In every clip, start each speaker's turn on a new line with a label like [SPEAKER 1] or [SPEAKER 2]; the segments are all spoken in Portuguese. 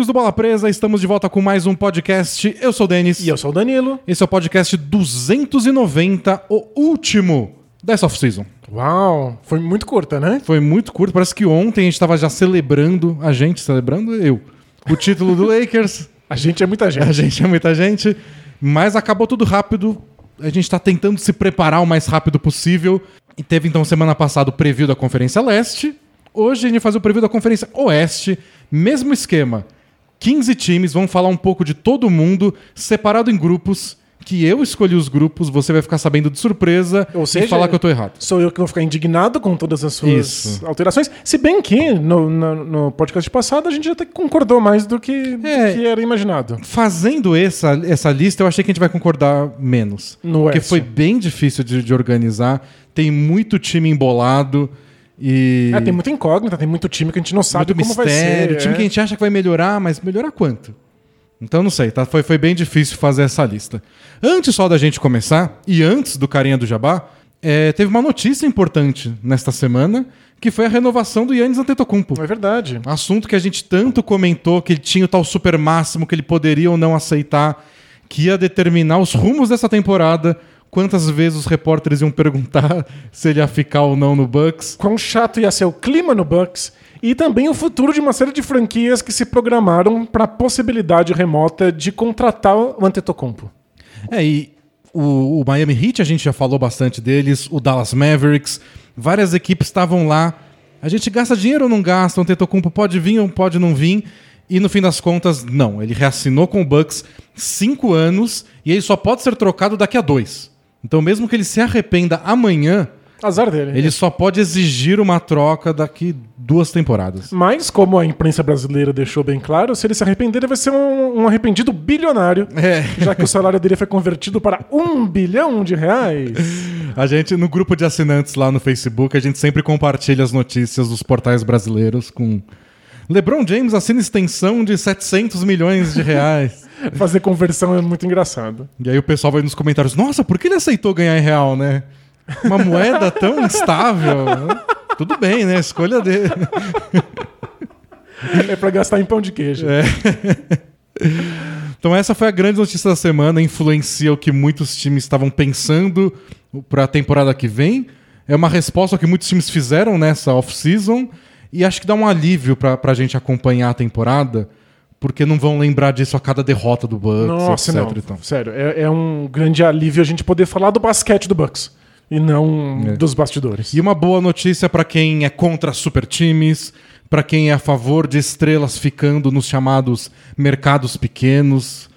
[SPEAKER 1] amigos do Bola Presa? Estamos de volta com mais um podcast. Eu sou o Denis.
[SPEAKER 2] E eu sou o Danilo.
[SPEAKER 1] Esse é o podcast 290, o último dessa off-season.
[SPEAKER 2] Uau, foi muito curta, né?
[SPEAKER 1] Foi muito curto, parece que ontem a gente estava já celebrando, a gente celebrando, eu, o título do Lakers.
[SPEAKER 2] A gente é muita
[SPEAKER 1] A
[SPEAKER 2] gente.
[SPEAKER 1] gente é muita gente, mas acabou tudo rápido. A gente está tentando se preparar o mais rápido possível. E teve então semana passada o preview da Conferência Leste. Hoje a gente vai fazer o preview da Conferência Oeste. Mesmo esquema. 15 times, vamos falar um pouco de todo mundo, separado em grupos. Que eu escolhi os grupos, você vai ficar sabendo de surpresa
[SPEAKER 2] Ou seja,
[SPEAKER 1] e falar que eu tô errado.
[SPEAKER 2] Sou eu que vou ficar indignado com todas as suas
[SPEAKER 1] Isso.
[SPEAKER 2] alterações. Se bem que no, no- no podcast passado a gente até concordou mais do que, do
[SPEAKER 1] É.
[SPEAKER 2] que era imaginado.
[SPEAKER 1] Fazendo essa, essa lista, eu achei que a gente vai concordar menos.
[SPEAKER 2] No
[SPEAKER 1] porque foi bem difícil de, de organizar. Tem muito time embolado. E.
[SPEAKER 2] É, tem muita incógnita, tem muito time que a gente não sabe
[SPEAKER 1] muito
[SPEAKER 2] como
[SPEAKER 1] mistério.
[SPEAKER 2] vai ser.
[SPEAKER 1] time
[SPEAKER 2] é.
[SPEAKER 1] que a gente acha que vai melhorar, mas melhorar quanto? Então não sei, tá? Foi, foi bem difícil fazer essa lista. Antes só da gente começar, e antes do carinha do Jabá, é, teve uma notícia importante nesta semana, que foi a renovação do Yannis Antetokounmpo.
[SPEAKER 2] É verdade.
[SPEAKER 1] Assunto que a gente tanto comentou que ele tinha o tal super máximo que ele poderia ou não aceitar, que ia determinar os rumos dessa temporada. Quantas vezes os repórteres iam perguntar se ele ia ficar ou não no Bucks.
[SPEAKER 2] Quão chato ia ser o clima no Bucks e também o futuro de uma série de franquias que se programaram para a possibilidade remota de contratar o Antetokounmpo.
[SPEAKER 1] É, e o, o Miami Heat, a gente já falou bastante deles, o Dallas Mavericks, várias equipes estavam lá. A gente gasta dinheiro ou não gasta? O Antetokounmpo pode vir ou pode não vir? E no fim das contas, não. Ele reassinou com o Bucks cinco anos e ele só pode ser trocado daqui a dois. Então, mesmo que ele se arrependa amanhã,
[SPEAKER 2] Azar dele.
[SPEAKER 1] ele só pode exigir uma troca daqui duas temporadas.
[SPEAKER 2] Mas, como a imprensa brasileira deixou bem claro, se ele se arrepender, ele vai ser um, um arrependido bilionário.
[SPEAKER 1] É.
[SPEAKER 2] Já que o salário dele foi convertido para um bilhão de reais.
[SPEAKER 1] A gente, no grupo de assinantes lá no Facebook, a gente sempre compartilha as notícias dos portais brasileiros com. LeBron James assina extensão de 700 milhões de reais.
[SPEAKER 2] Fazer conversão é muito engraçado.
[SPEAKER 1] e aí o pessoal vai nos comentários: Nossa, por que ele aceitou ganhar em real, né? Uma moeda tão instável. Tudo bem, né? Escolha dele.
[SPEAKER 2] É para gastar em pão de queijo.
[SPEAKER 1] Então essa foi a grande notícia da semana, influencia o que muitos times estavam pensando para a temporada que vem. É uma resposta ao que muitos times fizeram nessa off-season e acho que dá um alívio para a gente acompanhar a temporada, porque não vão lembrar disso a cada derrota do Bucks,
[SPEAKER 2] Nossa,
[SPEAKER 1] etc.
[SPEAKER 2] não.
[SPEAKER 1] e tal.
[SPEAKER 2] Sério, é, é um grande alívio a gente poder falar do basquete do Bucks. E não
[SPEAKER 1] É.
[SPEAKER 2] dos bastidores.
[SPEAKER 1] E uma boa notícia para quem é contra super times, para quem é a favor de estrelas ficando nos chamados mercados pequenos.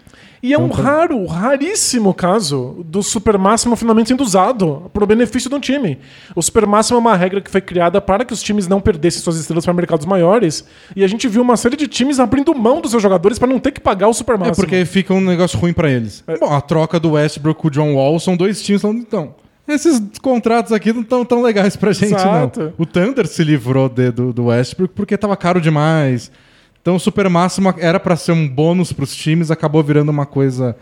[SPEAKER 2] E é um
[SPEAKER 1] Contra-
[SPEAKER 2] raro, raríssimo caso do super máximo finalmente sendo usado para o benefício do time. O super máximo é uma regra que foi criada para que os times não perdessem suas estrelas para mercados maiores. E a gente viu uma série de times abrindo mão dos seus jogadores para não ter que pagar o super
[SPEAKER 1] É
[SPEAKER 2] máximo.
[SPEAKER 1] porque fica um negócio ruim pra eles. Bom, a troca do Westbrook com o John Wall são dois times falando, então. Esses contratos aqui não estão tão legais pra gente,
[SPEAKER 2] Exato.
[SPEAKER 1] não. O Thunder se livrou de- do, do Westbrook porque tava caro demais. Então o super máximo era pra ser um bônus pros times, acabou virando uma coisa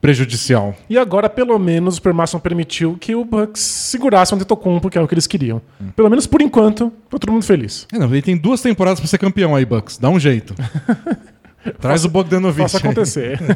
[SPEAKER 1] prejudicial.
[SPEAKER 2] E agora, pelo menos, o super máximo permitiu que o Bucks segurasse o Antetokounmpo, que é o que eles queriam.
[SPEAKER 1] Hum.
[SPEAKER 2] Pelo menos por enquanto, tá todo mundo feliz.
[SPEAKER 1] É, não, ele tem duas temporadas pra ser campeão aí, Bucks. Dá um jeito. Traz o Bogdanovich.
[SPEAKER 2] Faça acontecer.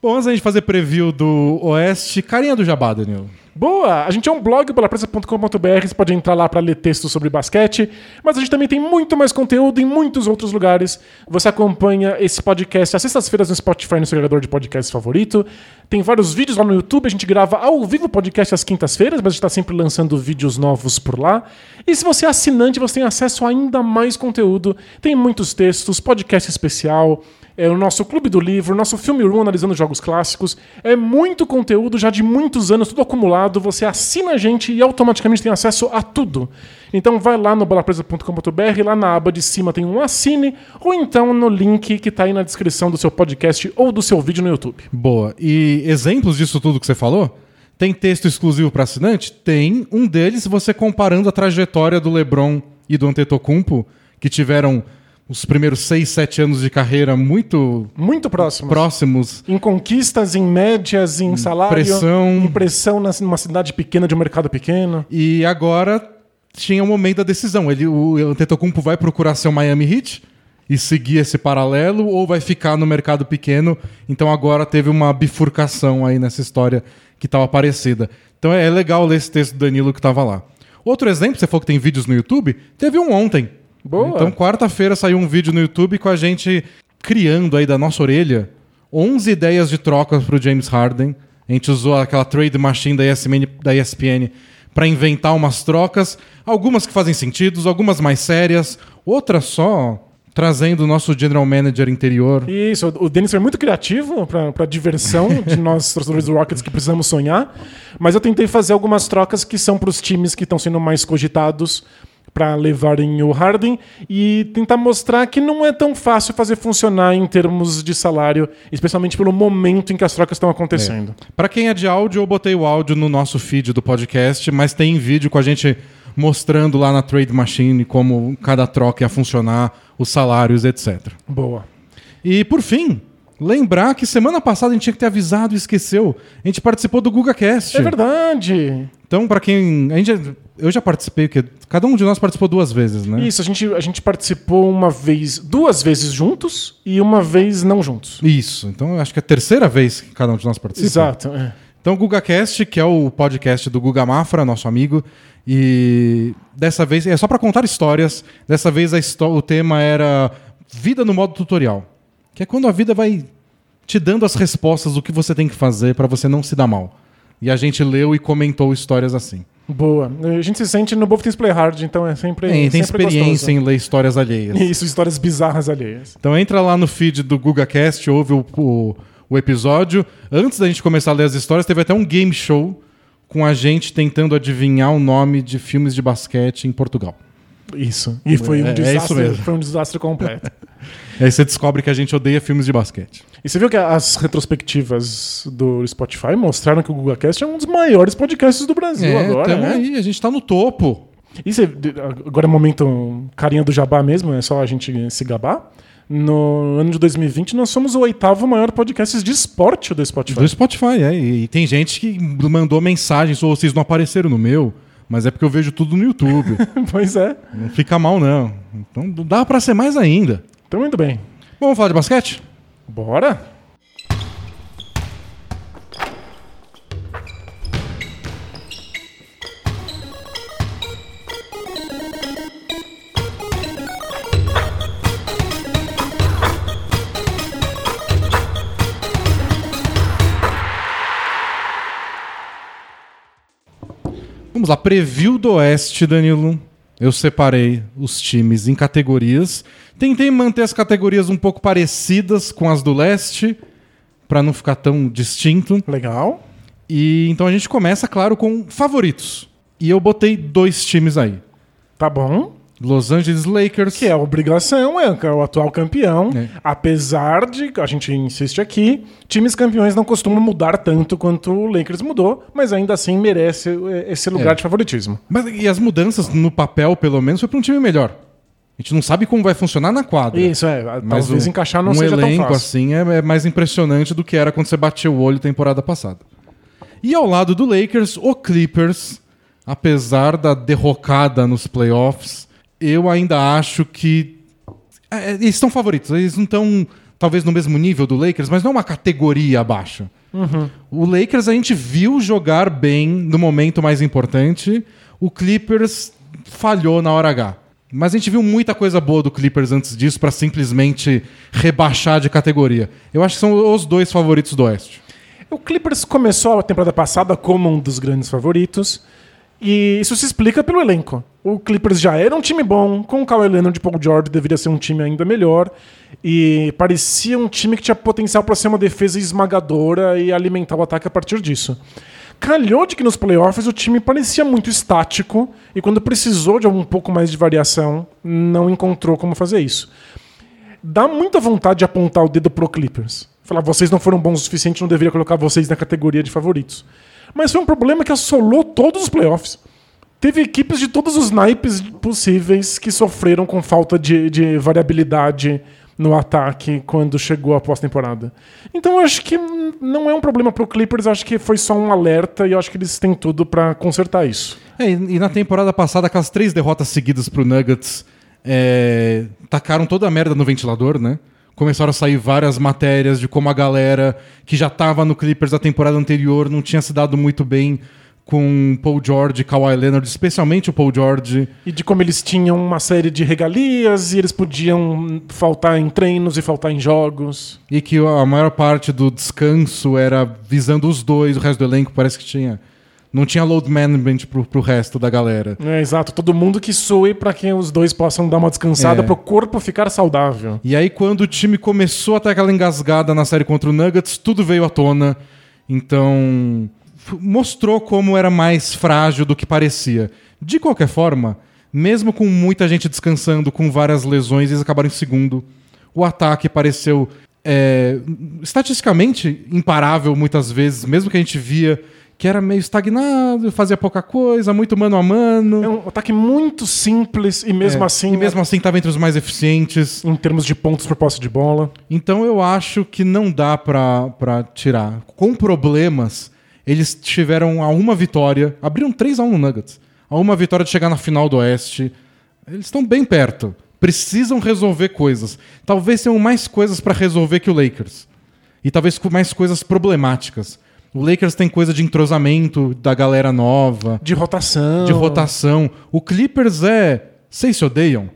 [SPEAKER 1] Bom, antes da gente fazer preview do Oeste, carinha do Jabá, Daniel.
[SPEAKER 2] Boa! A gente é um blog, bolapresa.com.br, você pode entrar lá para ler textos sobre basquete, mas a gente também tem muito mais conteúdo em muitos outros lugares. Você acompanha esse podcast às sextas-feiras no Spotify, no seu agregador de podcast favorito. Tem vários vídeos lá no YouTube, a gente grava ao vivo o podcast às quintas-feiras, mas a gente está sempre lançando vídeos novos por lá. E se você é assinante, você tem acesso a ainda mais conteúdo. Tem muitos textos, podcast especial, é o nosso Clube do Livro, nosso Filme Room analisando jogos clássicos. É muito conteúdo já de muitos anos, tudo acumulado. Você assina a gente e automaticamente tem acesso a tudo. Então vai lá no bolapresa.com.br, lá na aba de cima tem um assine, ou então no link que está aí na descrição do seu podcast ou do seu vídeo no YouTube.
[SPEAKER 1] Boa. E exemplos disso tudo que você falou? Tem texto exclusivo para assinante? Tem. Um deles, você comparando a trajetória do LeBron e do Antetokounmpo, que tiveram os primeiros 6, 7 anos de carreira muito
[SPEAKER 2] Muito próximo.
[SPEAKER 1] próximos.
[SPEAKER 2] Em conquistas, em médias, em salário,
[SPEAKER 1] Pressão.
[SPEAKER 2] em pressão numa cidade pequena de um mercado pequeno.
[SPEAKER 1] E agora tinha o momento da decisão. Ele, o Antetokounmpo vai procurar ser o Miami Heat e seguir esse paralelo ou vai ficar no mercado pequeno. Então agora teve uma bifurcação aí nessa história que estava parecida. Então é, é legal ler esse texto do Danilo que estava lá. Outro exemplo, você falou que tem vídeos no YouTube, teve um ontem.
[SPEAKER 2] Boa.
[SPEAKER 1] Então quarta-feira saiu um vídeo no YouTube com a gente criando aí da nossa orelha 11 ideias de trocas para o James Harden. A gente usou aquela trade machine da ESPN, da ESPN para inventar umas trocas, algumas que fazem sentido, algumas mais sérias, outras só trazendo o nosso general manager interior.
[SPEAKER 2] Isso, o Dennis foi muito criativo para diversão de nós, torcedores do Rockets, que precisamos sonhar. Mas eu tentei fazer algumas trocas que são para os times que estão sendo mais cogitados para levarem o Harden e tentar mostrar que não é tão fácil fazer funcionar em termos de salário, especialmente pelo momento em que as trocas estão acontecendo.
[SPEAKER 1] É. Para quem é de áudio, eu botei o áudio no nosso feed do podcast, mas tem vídeo com a gente mostrando lá na Trade Machine como cada troca ia funcionar, os salários, etc.
[SPEAKER 2] Boa.
[SPEAKER 1] E por fim, lembrar que semana passada a gente tinha que ter avisado e esqueceu. A gente participou do GugaCast.
[SPEAKER 2] É verdade.
[SPEAKER 1] Então, para quem. A gente, eu já participei, que cada um de nós participou duas vezes, né?
[SPEAKER 2] Isso, a gente, a gente participou uma vez, duas vezes juntos e uma vez não juntos.
[SPEAKER 1] Isso. Então, eu acho que é a terceira vez que cada um de nós participa.
[SPEAKER 2] Exato. É.
[SPEAKER 1] Então, o GugaCast, que é o podcast do Guga Mafra, nosso amigo, e dessa vez, é só para contar histórias. Dessa vez a o tema era vida no modo tutorial, que é quando a vida vai te dando as respostas do que você tem que fazer para você não se dar mal. E a gente leu e comentou histórias assim.
[SPEAKER 2] Boa. A gente se sente no Both Things Play Hard, então é sempre.
[SPEAKER 1] Tem, tem
[SPEAKER 2] sempre
[SPEAKER 1] experiência
[SPEAKER 2] gostoso.
[SPEAKER 1] em ler histórias alheias.
[SPEAKER 2] Isso, histórias bizarras alheias.
[SPEAKER 1] Então entra lá no feed do GugaCast, ouve o, o, o episódio. Antes da gente começar a ler as histórias, teve até um game show com a gente tentando adivinhar o nome de filmes de basquete em Portugal.
[SPEAKER 2] Isso. E foi um
[SPEAKER 1] É- é
[SPEAKER 2] desastre.
[SPEAKER 1] mesmo.
[SPEAKER 2] Foi um desastre completo.
[SPEAKER 1] Aí você descobre que a gente odeia filmes de basquete.
[SPEAKER 2] e você viu que as retrospectivas do Spotify mostraram que o GugaCast é um dos maiores podcasts do Brasil agora,
[SPEAKER 1] tamo
[SPEAKER 2] né?
[SPEAKER 1] aí, a gente tá no topo.
[SPEAKER 2] E você, agora é momento carinha do jabá mesmo, é só a gente se gabar. No ano de 2020, nós somos o oitavo maior podcast de esporte do Spotify.
[SPEAKER 1] Do Spotify, é. E, e tem gente que mandou mensagens, ou vocês não apareceram no meu, mas é porque eu vejo tudo no YouTube.
[SPEAKER 2] pois é.
[SPEAKER 1] não fica mal, não. Então dá pra ser mais ainda.
[SPEAKER 2] Então, muito bem.
[SPEAKER 1] Vamos falar de basquete?
[SPEAKER 2] Bora?
[SPEAKER 1] Vamos lá, preview do Oeste, Danilo. Eu separei os times em categorias. Tentei manter as categorias um pouco parecidas com as do Leste, pra não ficar tão distinto.
[SPEAKER 2] Legal.
[SPEAKER 1] E então a gente começa, claro, com favoritos. E eu botei dois times aí.
[SPEAKER 2] Tá bom.
[SPEAKER 1] Los Angeles Lakers.
[SPEAKER 2] Que é a obrigação, é o atual campeão.
[SPEAKER 1] É.
[SPEAKER 2] Apesar de, a gente insiste aqui, times campeões não costumam mudar tanto quanto o Lakers mudou, mas ainda assim merece eh, esse lugar
[SPEAKER 1] É.
[SPEAKER 2] de favoritismo.
[SPEAKER 1] Mas e as mudanças no papel, pelo menos, foi pra um time melhor. A gente não sabe como vai funcionar na quadra.
[SPEAKER 2] Isso, é.
[SPEAKER 1] Mas
[SPEAKER 2] talvez
[SPEAKER 1] um,
[SPEAKER 2] encaixar não
[SPEAKER 1] um
[SPEAKER 2] seja
[SPEAKER 1] elenco
[SPEAKER 2] tão fácil.
[SPEAKER 1] assim é, é mais impressionante do que era quando você batia o olho temporada passada. E ao lado do Lakers, o Clippers, apesar da derrocada nos playoffs, eu ainda acho que é, eles estão favoritos. Eles não estão talvez no mesmo nível do Lakers, mas não é uma categoria abaixo. O Lakers a gente viu jogar bem no momento mais importante. O Clippers falhou na hora H. Mas a gente viu muita coisa boa do Clippers antes disso pra simplesmente rebaixar de categoria. Eu acho que são os dois favoritos do Oeste.
[SPEAKER 2] O Clippers começou a temporada passada como um dos grandes favoritos. E isso se explica pelo elenco. O Clippers já era um time bom, com o Kawhi Leonard e Paul George deveria ser um time ainda melhor. E parecia um time que tinha potencial para ser uma defesa esmagadora e alimentar o ataque a partir disso. Calhou de que nos playoffs o time parecia muito estático e quando precisou de um pouco mais de variação, não encontrou como fazer isso. Dá muita vontade de apontar o dedo pro Clippers. Falar, vocês não foram bons o suficiente, não deveria colocar vocês na categoria de favoritos. Mas foi um problema que assolou todos os playoffs. Teve equipes de todos os naipes possíveis que sofreram com falta de, de variabilidade no ataque quando chegou a pós-temporada. Então eu acho que não é um problema pro Clippers, eu acho que foi só um alerta e eu acho que eles têm tudo pra consertar isso.
[SPEAKER 1] É, e na temporada passada, aquelas três derrotas seguidas pro Nuggets é, tacaram toda a merda no ventilador, né? Começaram a sair várias matérias de como a galera que já tava no Clippers da temporada anterior não tinha se dado muito bem com Paul George e Kawhi Leonard, especialmente o Paul George.
[SPEAKER 2] E de como eles tinham uma série de regalias e eles podiam faltar em treinos e faltar em jogos.
[SPEAKER 1] E que a maior parte do descanso era visando os dois, o resto do elenco parece que tinha. Não tinha load management pro, pro resto da galera.
[SPEAKER 2] É, exato. Todo mundo que soe pra que os dois possam dar uma descansada
[SPEAKER 1] É.
[SPEAKER 2] pro corpo ficar saudável.
[SPEAKER 1] E aí, quando o time começou a ter aquela engasgada na série contra o Nuggets, tudo veio à tona. Então, mostrou como era mais frágil do que parecia. De qualquer forma, mesmo com muita gente descansando, com várias lesões, eles acabaram em segundo. O ataque pareceu é, estatisticamente imparável muitas vezes, mesmo que a gente via que era meio estagnado, fazia pouca coisa, muito mano a mano.
[SPEAKER 2] É um ataque muito simples e mesmo
[SPEAKER 1] É,
[SPEAKER 2] assim,
[SPEAKER 1] e mesmo assim estava entre os mais eficientes.
[SPEAKER 2] em termos de pontos por posse de bola.
[SPEAKER 1] Então eu acho que não dá pra tirar. Com problemas, eles tiveram a uma vitória, abriram 3 a 1 no Nuggets. A uma vitória de chegar na final do Oeste. Eles estão bem perto. Precisam resolver coisas. Talvez tenham mais coisas pra resolver que o Lakers. E talvez com mais coisas problemáticas. O Lakers tem coisa de entrosamento da galera nova
[SPEAKER 2] De rotação.
[SPEAKER 1] de rotação. O Clippers é. Vocês se odeiam?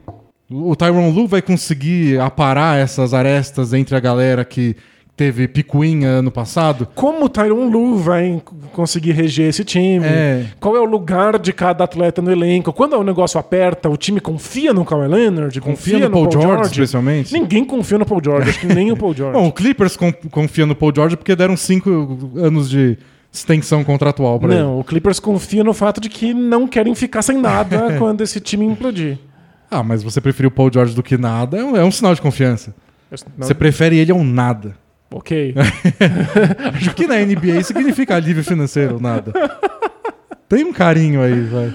[SPEAKER 1] O Tyron Lu vai conseguir aparar essas arestas entre a galera que teve picuinha ano passado?
[SPEAKER 2] Como o Tyron Lu vai conseguir reger esse time?
[SPEAKER 1] É.
[SPEAKER 2] Qual é o lugar de cada atleta no elenco? Quando o negócio aperta, o time confia no Kawhi Leonard? Confia,
[SPEAKER 1] Confia no Paul George, especialmente?
[SPEAKER 2] Ninguém confia no Paul George, acho que nem o Paul George.
[SPEAKER 1] Bom, o Clippers con- confia no Paul George porque deram cinco anos de extensão contratual pra ele.
[SPEAKER 2] não, o Clippers confia no fato de que não querem ficar sem nada quando esse time implodir.
[SPEAKER 1] Ah, mas você preferiu o Paul George do que nada, é um, é um sinal de confiança. Você prefere ele ao nada.
[SPEAKER 2] Ok.
[SPEAKER 1] O que na NBA significa alívio financeiro, nada. Tem um carinho aí, vai.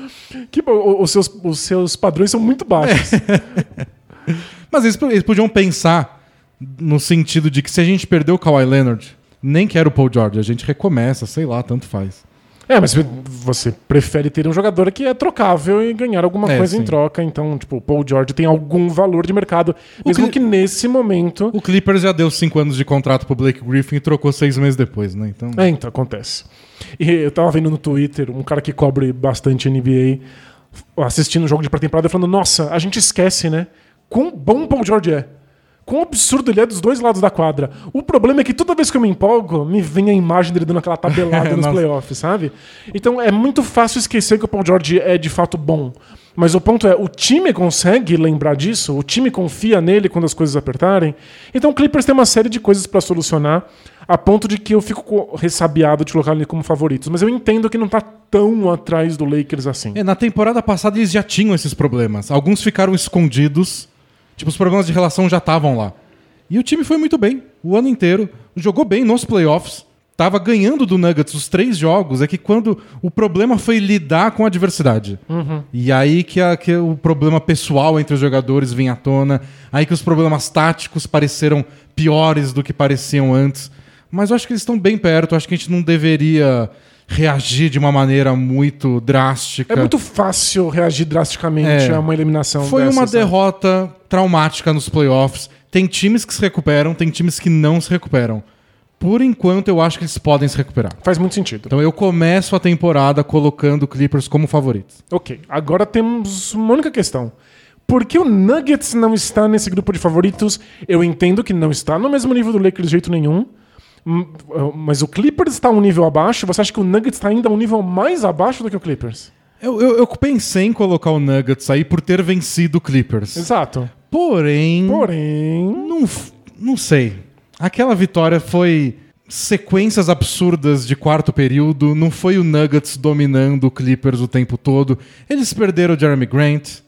[SPEAKER 2] Que bom, os seus, os seus padrões são muito baixos.
[SPEAKER 1] Mas eles, eles podiam pensar no sentido de que se a gente perdeu o Kawhi Leonard, nem quero o Paul George, a gente recomeça, sei lá, tanto faz.
[SPEAKER 2] É, mas você prefere ter um jogador que é trocável e ganhar alguma
[SPEAKER 1] É,
[SPEAKER 2] coisa em
[SPEAKER 1] sim.
[SPEAKER 2] troca. Então, tipo, o Paul George tem algum valor de mercado. Mesmo
[SPEAKER 1] Cli-
[SPEAKER 2] que nesse momento.
[SPEAKER 1] O Clippers já deu cinco anos de contrato pro Blake Griffin e trocou seis meses depois, né? Então.
[SPEAKER 2] É, então, acontece. E eu tava vendo no Twitter um cara que cobre bastante NBA assistindo o jogo de pré-temporada falando: Nossa, a gente esquece, né? Quão bom o Paul George é. Quão absurdo ele é dos dois lados da quadra. O problema é que toda vez que eu me empolgo, me vem a imagem dele dando aquela tabelada nos playoffs, sabe? Então é muito fácil esquecer que o Paul George é de fato bom. Mas o ponto é, o time consegue lembrar disso? O time confia nele quando as coisas apertarem? Então o Clippers tem uma série de coisas pra solucionar, a ponto de que eu fico co- ressabiado de colocar ele como favoritos. Mas eu entendo que não tá tão atrás do Lakers assim.
[SPEAKER 1] É, na temporada passada eles já tinham esses problemas. Alguns ficaram escondidos. Tipo, os problemas de relação já estavam lá. E o time foi muito bem o ano inteiro. Jogou bem nos playoffs. Tava ganhando do Nuggets os três jogos. É que quando o problema foi lidar com a adversidade. E aí que, a- que o problema pessoal entre os jogadores vinha à tona. Aí que os problemas táticos pareceram piores do que pareciam antes. Mas eu acho que eles estão bem perto. Eu acho que a gente não deveria reagir de uma maneira muito drástica.
[SPEAKER 2] É muito fácil reagir drasticamente
[SPEAKER 1] É.
[SPEAKER 2] a uma eliminação
[SPEAKER 1] Foi
[SPEAKER 2] dessa,
[SPEAKER 1] uma
[SPEAKER 2] sabe?
[SPEAKER 1] derrota traumática nos playoffs. Tem times que se recuperam, tem times que não se recuperam. Por enquanto, eu acho que eles podem se recuperar.
[SPEAKER 2] Faz muito sentido.
[SPEAKER 1] Então eu começo a temporada colocando o Clippers como favoritos.
[SPEAKER 2] Ok, agora temos uma única questão. Por que o Nuggets não está nesse grupo de favoritos? Eu entendo que não está no mesmo nível do Lakers de jeito nenhum. Hum, Mas o Clippers está um nível abaixo. Você acha que o Nuggets está ainda um nível mais abaixo do que o Clippers?
[SPEAKER 1] Eu, eu- eu pensei em colocar o Nuggets aí por ter vencido o Clippers.
[SPEAKER 2] Exato.
[SPEAKER 1] Porém,
[SPEAKER 2] Porém.
[SPEAKER 1] não, não sei. Aquela vitória foi sequências absurdas de quarto período. Não foi o Nuggets dominando o Clippers o tempo todo. Eles perderam o Jeremy Grant.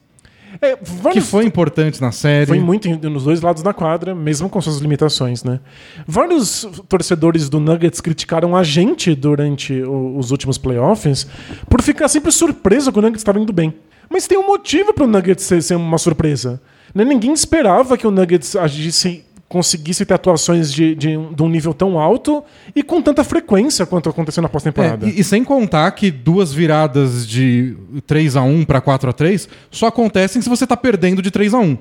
[SPEAKER 2] É,
[SPEAKER 1] que foi importante na série.
[SPEAKER 2] Foi muito nos dois lados da quadra, mesmo com suas limitações, né? Vários torcedores do Nuggets criticaram a gente durante o- os últimos playoffs por ficar sempre surpreso que o Nuggets estava indo bem. Mas tem um motivo para o Nuggets ser, ser uma surpresa. né? Ninguém esperava que o Nuggets agisse conseguisse ter atuações de, de, um- de um nível tão alto e com tanta frequência quanto aconteceu na pós-temporada.
[SPEAKER 1] É, e, e sem contar que duas viradas de 3 a 1 para 4 a 3 só acontecem se você tá perdendo de 3 a 1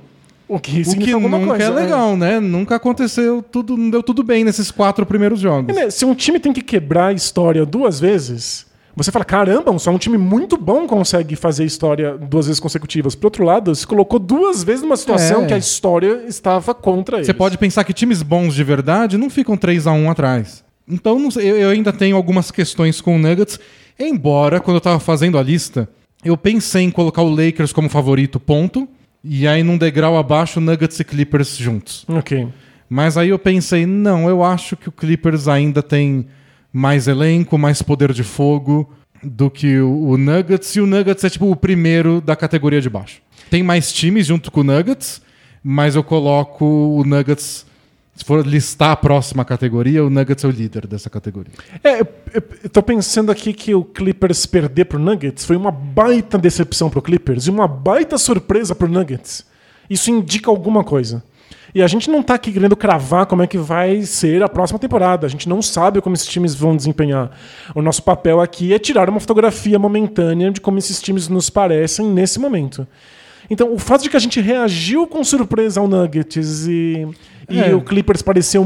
[SPEAKER 2] O que
[SPEAKER 1] O que nunca
[SPEAKER 2] coisa.
[SPEAKER 1] é
[SPEAKER 2] né?
[SPEAKER 1] legal, né? Nunca aconteceu, tudo, não deu tudo bem nesses quatro primeiros jogos.
[SPEAKER 2] É, né, Se um time tem que quebrar a história duas vezes, você fala, caramba, só um time muito bom consegue fazer história duas vezes consecutivas. Por outro lado, se colocou duas vezes numa situação
[SPEAKER 1] É.
[SPEAKER 2] que a história estava contra eles.
[SPEAKER 1] Você pode pensar que times bons de verdade não ficam 3 a 1 atrás. Então, não sei, eu, ainda tenho algumas questões com o Nuggets, embora, quando eu tava fazendo a lista, eu pensei em colocar o Lakers como favorito, ponto. E aí, num degrau abaixo, Nuggets e Clippers juntos.
[SPEAKER 2] Ok.
[SPEAKER 1] Mas aí eu pensei, não, eu acho que o Clippers ainda tem mais elenco, mais poder de fogo do que o, o Nuggets, e o Nuggets é tipo o primeiro da categoria de baixo. Tem mais times junto com o Nuggets, mas eu coloco o Nuggets. Se for listar a próxima categoria, o Nuggets é o líder dessa categoria.
[SPEAKER 2] É, eu, eu, tô pensando aqui que o Clippers perder pro Nuggets foi uma baita decepção pro Clippers e uma baita surpresa pro Nuggets. Isso indica alguma coisa. E a gente não tá aqui querendo cravar como é que vai ser a próxima temporada. A gente não sabe como esses times vão desempenhar. O nosso papel aqui é tirar uma fotografia momentânea de como esses times nos parecem nesse momento. Então, o fato de que a gente reagiu com surpresa ao Nuggets e, e
[SPEAKER 1] É.
[SPEAKER 2] o Clippers pareceu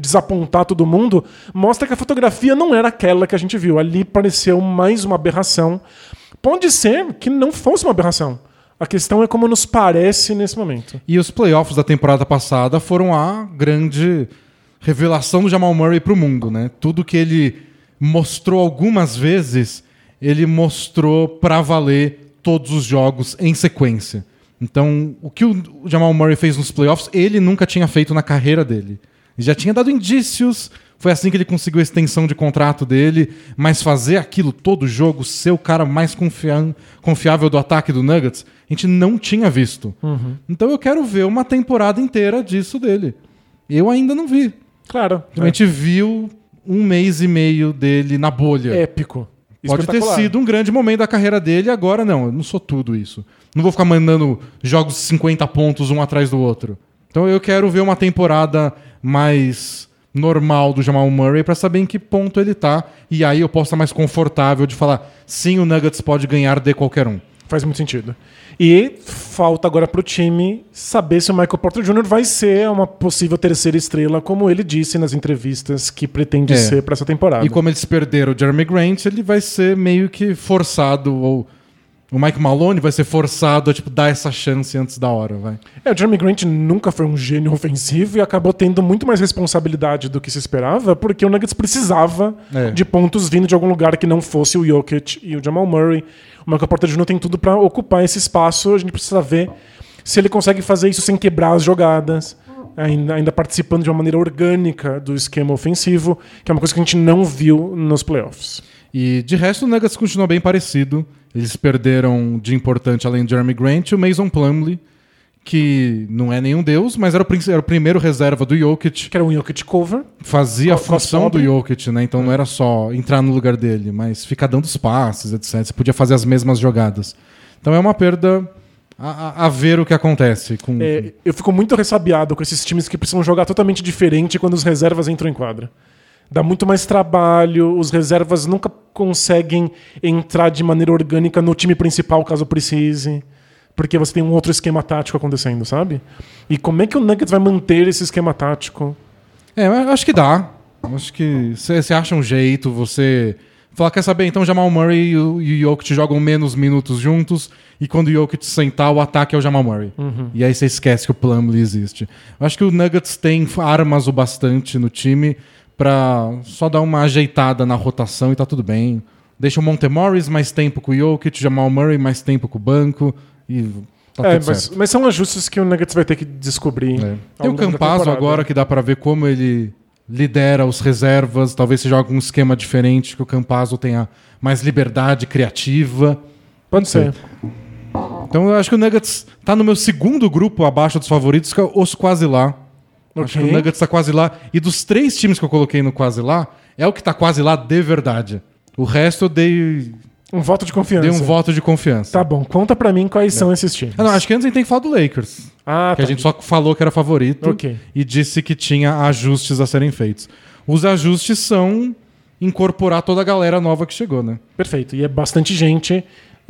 [SPEAKER 2] desapontar todo mundo, mostra que a fotografia não era aquela que a gente viu. Ali pareceu mais uma aberração. Pode ser que não fosse uma aberração. A questão é como nos parece nesse momento.
[SPEAKER 1] E os playoffs da temporada passada foram a grande revelação do Jamal Murray pro mundo, né? Tudo que ele mostrou algumas vezes, ele mostrou pra valer todos os jogos em sequência. Então, o que o Jamal Murray fez nos playoffs, ele nunca tinha feito na carreira dele. Ele já tinha dado indícios, foi assim que ele conseguiu a extensão de contrato dele, mas fazer aquilo todo jogo, ser o cara mais confiável do ataque do Nuggets, a gente não tinha visto. Então eu quero ver uma temporada inteira disso dele. Eu ainda não vi.
[SPEAKER 2] Claro.
[SPEAKER 1] A gente viu um mês e meio dele na bolha.
[SPEAKER 2] é épico.
[SPEAKER 1] Pode ter sido um grande momento da carreira dele, agora não, eu não sou tudo isso. Não vou ficar mandando jogos de 50 pontos um atrás do outro. Então eu quero ver uma temporada mais normal do Jamal Murray pra saber em que ponto ele tá. E aí eu posso estar mais confortável de falar, sim, o Nuggets pode ganhar de qualquer um.
[SPEAKER 2] Faz muito sentido. E falta agora pro time saber se o Michael Porter Jr. vai ser uma possível terceira estrela, como ele disse nas entrevistas que pretende
[SPEAKER 1] É.
[SPEAKER 2] ser pra essa temporada.
[SPEAKER 1] E como eles perderam o Jeremy Grant, ele vai ser meio que forçado, ou o Mike Malone vai ser forçado a tipo, dar essa chance antes da hora, vai.
[SPEAKER 2] É, o Jeremy Grant nunca foi um gênio ofensivo e acabou tendo muito mais responsabilidade do que se esperava, porque o Nuggets precisava
[SPEAKER 1] É.
[SPEAKER 2] de pontos vindo de algum lugar que não fosse o Jokic e o Jamal Murray. O Michael Porter Jr. tem tudo pra ocupar esse espaço, a gente precisa ver se ele consegue fazer isso sem quebrar as jogadas, ainda, ainda participando de uma maneira orgânica do esquema ofensivo, que é uma coisa que a gente não viu nos playoffs.
[SPEAKER 1] E de resto, o Nuggets continuou bem parecido. Eles perderam de importante, além do Jeremy Grant, o Mason Plumlee, que não é nenhum deus, mas era o, era o primeiro reserva do Jokic.
[SPEAKER 2] Que era um Jokic cover.
[SPEAKER 1] Fazia a função do. Jokic, né? Então não era só entrar no lugar dele, mas ficar dando os passes, etc. Você podia fazer as mesmas jogadas. Então é uma perda a, a- a ver o que acontece. Com,
[SPEAKER 2] É, eu fico muito ressabiado com esses times que precisam jogar totalmente diferente quando os reservas entram em quadra. Dá muito mais trabalho, os reservas nunca conseguem entrar de maneira orgânica no time principal caso precise, porque você tem um outro esquema tático acontecendo, sabe? E como é que o Nuggets vai manter esse esquema tático?
[SPEAKER 1] É, eu acho que dá. Acho que você acha um jeito, você. Falar, quer saber? Então Jamal Murray e o, Jokic jogam menos minutos juntos, e quando o Jokic sentar, o ataque é o Jamal Murray. E aí você esquece que o Plumlee existe. Eu acho que o Nuggets tem armas o bastante no time pra só dar uma ajeitada na rotação e tá tudo bem. Deixa o Montemorris mais tempo com o Jokic, Jamal Murray mais tempo com o banco, e tá
[SPEAKER 2] É,
[SPEAKER 1] tudo
[SPEAKER 2] mas,
[SPEAKER 1] certo.
[SPEAKER 2] mas são ajustes que o Nuggets vai ter que descobrir.
[SPEAKER 1] É. Tem o
[SPEAKER 2] temporada.
[SPEAKER 1] agora que dá pra ver como ele lidera os reservas. Talvez se jogue um esquema diferente, que o Campazzo tenha mais liberdade criativa.
[SPEAKER 2] Pode ser.
[SPEAKER 1] Então eu acho que o Nuggets tá no meu segundo grupo abaixo dos favoritos, que é os quase lá. Acho que o Nuggets tá quase lá. E dos três times que eu coloquei no quase lá, é o que tá quase lá de verdade. O resto eu dei,
[SPEAKER 2] Um voto de confiança.
[SPEAKER 1] dei um voto de confiança.
[SPEAKER 2] Tá bom, conta pra mim quais são esses times.
[SPEAKER 1] Ah, não, acho que antes a gente tem que falar do Lakers.
[SPEAKER 2] Ah,
[SPEAKER 1] que a
[SPEAKER 2] tá.
[SPEAKER 1] gente só falou que era favorito
[SPEAKER 2] Ok.
[SPEAKER 1] e disse que tinha ajustes a serem feitos. Os ajustes são incorporar toda a galera nova que chegou, né?
[SPEAKER 2] Perfeito. E é bastante gente.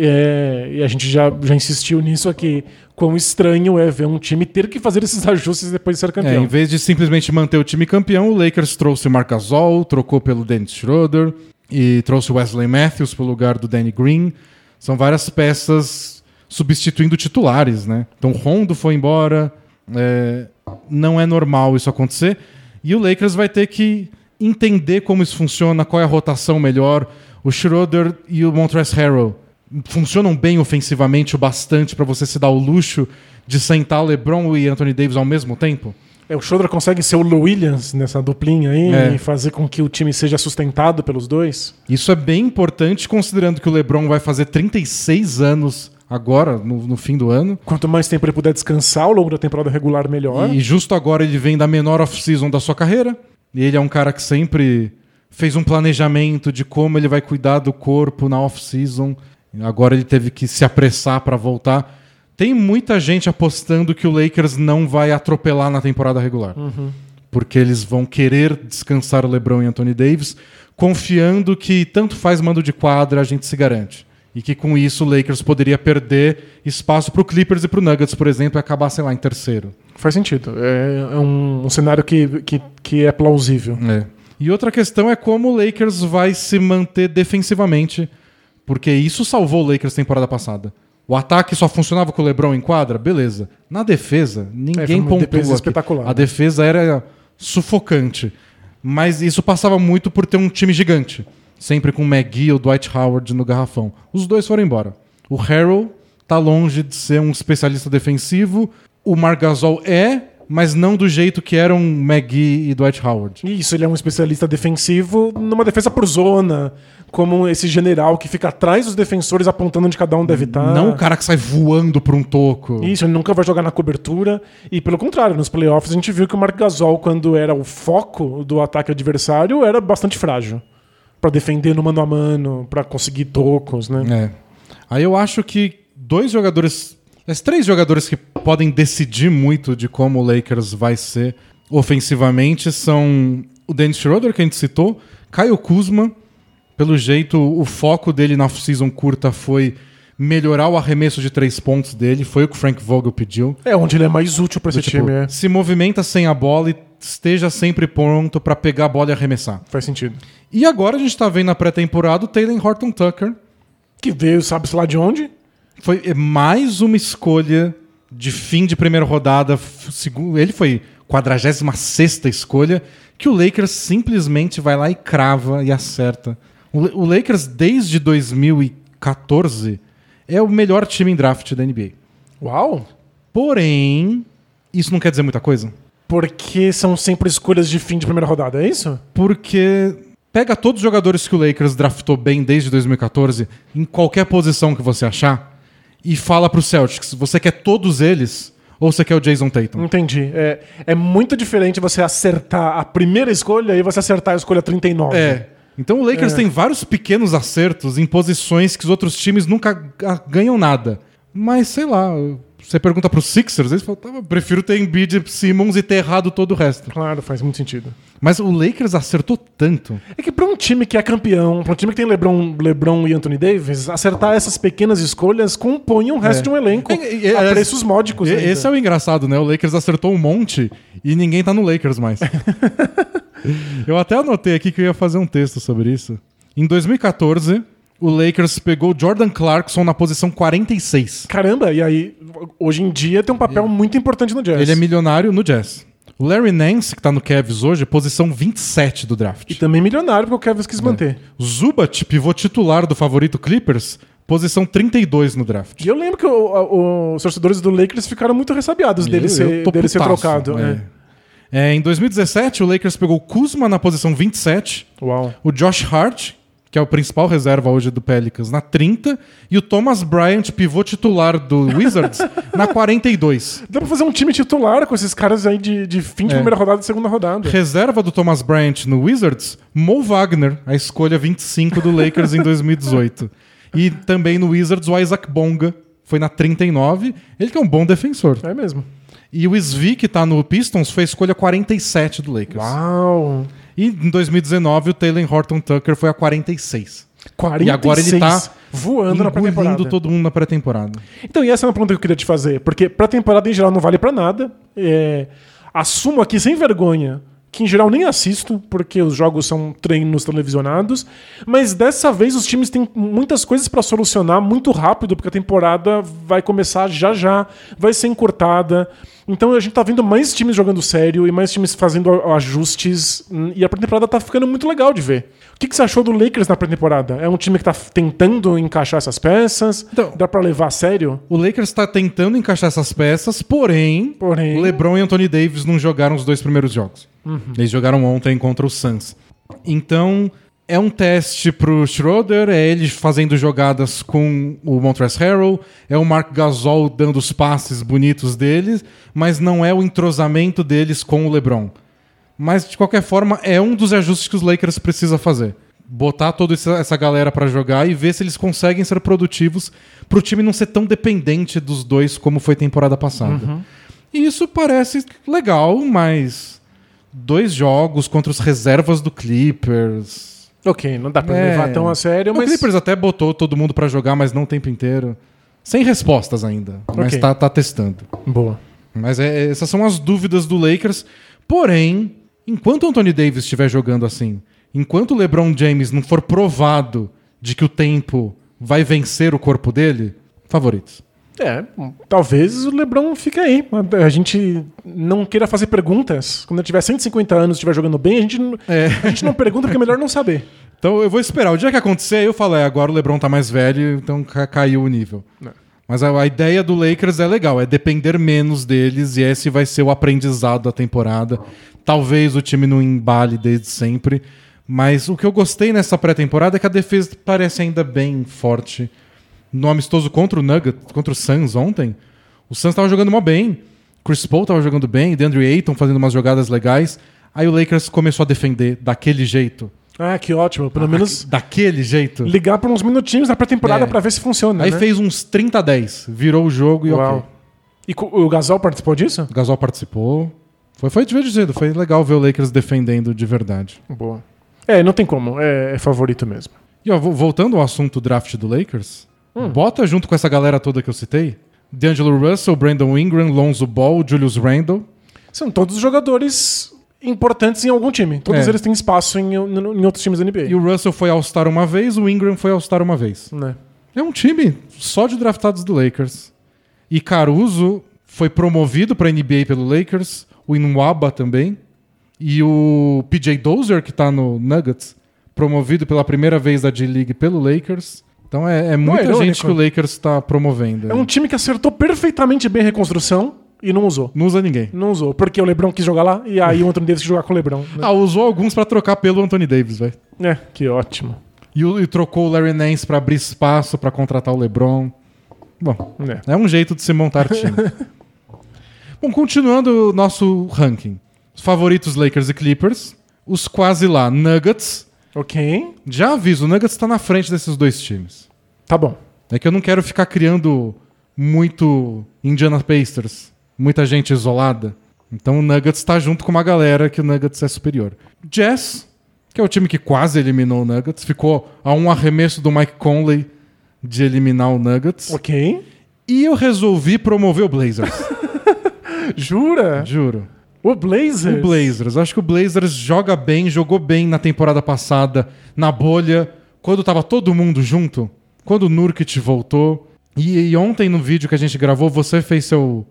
[SPEAKER 2] É, e a gente já, já insistiu nisso aqui. Quão estranho é ver um time ter que fazer esses ajustes depois de ser
[SPEAKER 1] É,
[SPEAKER 2] campeão.
[SPEAKER 1] em vez de simplesmente manter o time campeão, o Lakers trouxe o Marc Gasol, trocou pelo Dennis Schroeder e trouxe o Wesley Matthews pelo lugar do Danny Green. São várias peças substituindo titulares, né? Então Rondo foi embora, é, não é normal isso acontecer. E o Lakers vai ter que entender como isso funciona, qual é a rotação melhor. O Schroeder e o Montrezl Harrell funcionam bem ofensivamente o bastante para você se dar o luxo de sentar LeBron e Anthony Davis ao mesmo tempo?
[SPEAKER 2] É, o Schroeder consegue ser o Lou Williams nessa duplinha aí
[SPEAKER 1] É.
[SPEAKER 2] e fazer com que o time seja sustentado pelos dois.
[SPEAKER 1] Isso é bem importante, considerando que o LeBron vai fazer 36 anos agora, no, no fim do ano.
[SPEAKER 2] Quanto mais tempo ele puder descansar ao longo da temporada regular, melhor.
[SPEAKER 1] E justo agora ele vem da menor off-season da sua carreira. E ele é um cara que sempre fez um planejamento de como ele vai cuidar do corpo na off-season. Agora ele teve que se apressar para voltar. Tem muita gente apostando que o Lakers não vai atropelar na temporada regular. Porque eles vão querer descansar o LeBron e Anthony Davis, confiando que tanto faz mando de quadra, a gente se garante. E que com isso o Lakers poderia perder espaço para o Clippers e para o Nuggets, por exemplo, e acabar, sei lá, em terceiro.
[SPEAKER 2] Faz sentido. É, é um, um cenário que, que, que é plausível.
[SPEAKER 1] É. E outra questão é como o Lakers vai se manter defensivamente, porque isso salvou o Lakers temporada passada. O ataque só funcionava com o LeBron em quadra, beleza. Na defesa,
[SPEAKER 2] É,
[SPEAKER 1] ninguém
[SPEAKER 2] uma
[SPEAKER 1] pontua.
[SPEAKER 2] defesa espetacular,
[SPEAKER 1] A
[SPEAKER 2] né?
[SPEAKER 1] defesa era sufocante. Mas isso passava muito por ter um time gigante. Sempre com o McGee e o Dwight Howard no garrafão. Os dois foram embora. O Harrell tá longe de ser um especialista defensivo. O Marc Gasol é, mas não do jeito que eram McGee e Dwight Howard.
[SPEAKER 2] Isso, ele é um especialista defensivo numa defesa por zona, como esse general que fica atrás dos defensores apontando onde cada um deve estar.
[SPEAKER 1] Não o cara que sai voando por um toco.
[SPEAKER 2] Isso, ele nunca vai jogar na cobertura. E pelo contrário, nos playoffs a gente viu que o Marc Gasol, quando era o foco do ataque adversário, era bastante frágil. Pra defender no mano a mano, pra conseguir tocos, né?
[SPEAKER 1] É. Aí eu acho que dois jogadores. Os três jogadores que podem decidir muito de como o Lakers vai ser ofensivamente são o Dennis Schroeder, que a gente citou, Caio Kuzma. Pelo jeito, o foco dele na off-season curta foi melhorar o arremesso de três pontos dele. Foi o que o Frank Vogel pediu.
[SPEAKER 2] É onde ele é mais útil pra esse
[SPEAKER 1] tipo,
[SPEAKER 2] time, é.
[SPEAKER 1] Se movimenta sem a bola e esteja sempre pronto para pegar a bola e arremessar.
[SPEAKER 2] Faz sentido.
[SPEAKER 1] E agora a gente tá vendo na pré-temporada o Taylor Horton Tucker.
[SPEAKER 2] Que veio, sabe-se lá de onde?
[SPEAKER 1] Foi mais uma escolha de fim de primeira rodada. Ele foi 46 escolha, que o Lakers simplesmente vai lá e crava e acerta. O, La- o Lakers, desde 2014, é o melhor time em draft da NBA.
[SPEAKER 2] Uau!
[SPEAKER 1] Porém, isso não quer dizer muita coisa.
[SPEAKER 2] Porque são sempre escolhas de fim de primeira rodada, é isso?
[SPEAKER 1] Porque pega todos os jogadores que o Lakers draftou bem desde 2014, em qualquer posição que você achar, e fala pro Celtics, você quer todos eles ou você quer o Jason Tatum?
[SPEAKER 2] Entendi. É, é muito diferente você acertar a primeira escolha e você acertar a escolha 39.
[SPEAKER 1] É. Então o Lakers tem vários pequenos acertos em posições que os outros times nunca ga- ganham nada. Mas sei lá, você pergunta pro Sixers, eles falam, tá, prefiro ter Embiid, Simmons e ter errado todo o resto.
[SPEAKER 2] Claro, faz muito sentido.
[SPEAKER 1] Mas o Lakers acertou tanto.
[SPEAKER 2] É que pra um time que é campeão, pra um time que tem LeBron, LeBron e Anthony Davis, acertar essas pequenas escolhas compõe um resto
[SPEAKER 1] É.
[SPEAKER 2] de um elenco
[SPEAKER 1] É, é,
[SPEAKER 2] a
[SPEAKER 1] é,
[SPEAKER 2] preços módicos. Ainda.
[SPEAKER 1] Esse é o engraçado, né? O Lakers acertou um monte e ninguém tá no Lakers mais. eu até anotei aqui que eu ia fazer um texto sobre isso. Em 2014, o Lakers pegou Jordan Clarkson na posição 46.
[SPEAKER 2] Caramba, e aí, hoje em dia tem um papel muito importante no Jazz.
[SPEAKER 1] Ele é milionário no Jazz. O Larry Nance, que tá no Cavs hoje, é posição 27 do draft.
[SPEAKER 2] E também milionário, porque o Kevin quis manter.
[SPEAKER 1] Zubat, pivô titular do favorito Clippers, posição 32 no draft.
[SPEAKER 2] E eu lembro que o- o- os torcedores do Lakers ficaram muito ressabiados dele,
[SPEAKER 1] Eu-
[SPEAKER 2] ser, dele ser
[SPEAKER 1] putaço,
[SPEAKER 2] trocado.
[SPEAKER 1] é.
[SPEAKER 2] é.
[SPEAKER 1] É, em 2017, o Lakers pegou o Kuzma na posição 27,
[SPEAKER 2] Uau.
[SPEAKER 1] o Josh Hart, que é o principal reserva hoje do Pelicans, na 30, e o Thomas Bryant, pivô titular do Wizards, na 42.
[SPEAKER 2] Dá pra fazer um time titular com esses caras aí de, de fim de
[SPEAKER 1] É.
[SPEAKER 2] primeira rodada e segunda rodada.
[SPEAKER 1] Reserva do Thomas Bryant no Wizards, Mo Wagner, a escolha 25 do Lakers em 2018. E também no Wizards, o Isaac Bonga, foi na 39. Ele que é um bom defensor.
[SPEAKER 2] É mesmo.
[SPEAKER 1] E o Svi, que tá no Pistons, foi a escolha 47 do Lakers.
[SPEAKER 2] Uau!
[SPEAKER 1] E em 2019 o Taylor Horton Tucker foi a 46.
[SPEAKER 2] 46
[SPEAKER 1] E agora ele tá
[SPEAKER 2] voando na pré-temporada.
[SPEAKER 1] Todo mundo na pré-temporada.
[SPEAKER 2] Então, e essa é uma pergunta que eu queria te fazer, porque pré-temporada em geral não vale pra nada. É, assumo aqui sem vergonha que em geral nem assisto, porque os jogos são treinos televisionados, mas dessa vez os times têm muitas coisas pra solucionar muito rápido, porque a temporada vai começar já já, vai ser encurtada. Então a gente tá vendo mais times jogando sério e mais times fazendo ajustes, hum, e a pré-temporada tá ficando muito legal de ver. O que, que você achou do Lakers na pré-temporada? É um time que tá tentando encaixar essas peças?
[SPEAKER 1] Então-
[SPEAKER 2] Dá pra levar a sério?
[SPEAKER 1] O Lakers está tentando encaixar essas peças, porém,
[SPEAKER 2] Porém-
[SPEAKER 1] LeBron e Anthony Davis não jogaram os dois primeiros jogos. Eles jogaram ontem contra o Suns. Então, é um teste pro Schroeder, é ele fazendo jogadas com o Montrezl Harrell, é o Mark Gasol dando os passes bonitos deles, mas não é o entrosamento deles com o LeBron. Mas, de qualquer forma, é um dos ajustes que os Lakers precisa fazer. Botar toda essa galera pra jogar e ver se eles conseguem ser produtivos pro time não ser tão dependente dos dois como foi temporada passada. E isso parece legal, mas dois jogos contra os reservas do Clippers.
[SPEAKER 2] Ok, não dá pra
[SPEAKER 1] É.
[SPEAKER 2] levar tão a sério,
[SPEAKER 1] O
[SPEAKER 2] mas.
[SPEAKER 1] Clippers até botou todo mundo pra jogar, mas não o tempo inteiro. Sem respostas ainda, mas tá, tá testando.
[SPEAKER 2] Boa.
[SPEAKER 1] Mas é- essas são as dúvidas do Lakers. Porém, enquanto o Anthony Davis estiver jogando assim, enquanto o LeBron James não for provado de que o tempo vai vencer o corpo dele, favoritos.
[SPEAKER 2] É, talvez o LeBron fique aí. A gente não queira fazer perguntas. Quando ele tiver 150 anos e estiver jogando bem, a gente, não-
[SPEAKER 1] É.
[SPEAKER 2] a gente não pergunta porque é melhor não saber.
[SPEAKER 1] Então eu vou esperar. O dia que acontecer, eu falo, é, agora o LeBron tá mais velho, então ca- caiu o nível.
[SPEAKER 2] Não.
[SPEAKER 1] Mas a, a ideia do Lakers é legal, é depender menos deles e esse vai ser o aprendizado da temporada. Talvez o time não embale desde sempre, mas o que eu gostei nessa pré-temporada é que a defesa parece ainda bem forte. No amistoso contra o Nugget, contra o Suns ontem, o Suns tava jogando mó bem. Chris Paul tava jogando bem, DeAndre Ayton fazendo umas jogadas legais. Aí o Lakers começou a defender daquele jeito.
[SPEAKER 2] Ah, que ótimo. Pelo menos
[SPEAKER 1] Daquele jeito.
[SPEAKER 2] ligar por uns minutinhos na pré-temporada
[SPEAKER 1] É.
[SPEAKER 2] pra ver se funciona.
[SPEAKER 1] Aí
[SPEAKER 2] né?
[SPEAKER 1] fez uns 30 a 10, virou o jogo e
[SPEAKER 2] Uau.
[SPEAKER 1] ok.
[SPEAKER 2] E o Gasol participou disso?
[SPEAKER 1] O Gasol participou. Foi, foi divertido, foi legal ver o Lakers defendendo de verdade.
[SPEAKER 2] Boa. É, não tem como. É, é favorito mesmo.
[SPEAKER 1] E ó, vo- voltando ao assunto draft do Lakers, bota junto com essa galera toda que eu citei: D'Angelo Russell, Brandon Ingram, Lonzo Ball, Julius Randle.
[SPEAKER 2] São todos jogadores importantes em algum time. Todos
[SPEAKER 1] É.
[SPEAKER 2] eles têm espaço em, em outros times da NBA.
[SPEAKER 1] E o Russell foi All-Star uma vez, o Ingram foi All-Star uma vez.
[SPEAKER 2] Né?
[SPEAKER 1] É um time só de draftados do Lakers. E Caruso foi promovido para NBA pelo Lakers, o Inwaba também. E o PJ Dozier, que tá no Nuggets, promovido pela primeira vez da G-League pelo Lakers. Então é, é muita
[SPEAKER 2] irônico.
[SPEAKER 1] gente que o Lakers tá promovendo.
[SPEAKER 2] É um time que acertou perfeitamente bem a reconstrução e não usou.
[SPEAKER 1] Não usa ninguém.
[SPEAKER 2] Não usou. Porque o LeBron quis jogar lá e aí o Anthony Davis quis jogar com o LeBron. né?
[SPEAKER 1] Ah, usou alguns para trocar pelo Anthony Davis, velho.
[SPEAKER 2] É, que ótimo.
[SPEAKER 1] E, e trocou o Larry Nance para abrir espaço para contratar o LeBron. Bom,
[SPEAKER 2] É.
[SPEAKER 1] É um jeito de se montar time. Bom, continuando o nosso ranking. Os favoritos Lakers e Clippers. Os quase lá, Nuggets.
[SPEAKER 2] Ok.
[SPEAKER 1] Já aviso, o Nuggets tá na frente desses dois times.
[SPEAKER 2] Tá bom.
[SPEAKER 1] É que eu não quero ficar criando muito Indiana Pacers, muita gente isolada. Então o Nuggets tá junto com uma galera que o Nuggets é superior. Jazz, que é o time que quase eliminou o Nuggets, ficou a um arremesso do Mike Conley de eliminar o Nuggets.
[SPEAKER 2] Ok.
[SPEAKER 1] E eu resolvi promover o Blazers.
[SPEAKER 2] Jura?
[SPEAKER 1] Juro.
[SPEAKER 2] O Blazers?
[SPEAKER 1] O Blazers. Acho que o Blazers joga bem, jogou bem na temporada passada, na bolha, quando tava todo mundo junto, quando o Nurkic voltou. E, e ontem no vídeo que a gente gravou, você fez seu.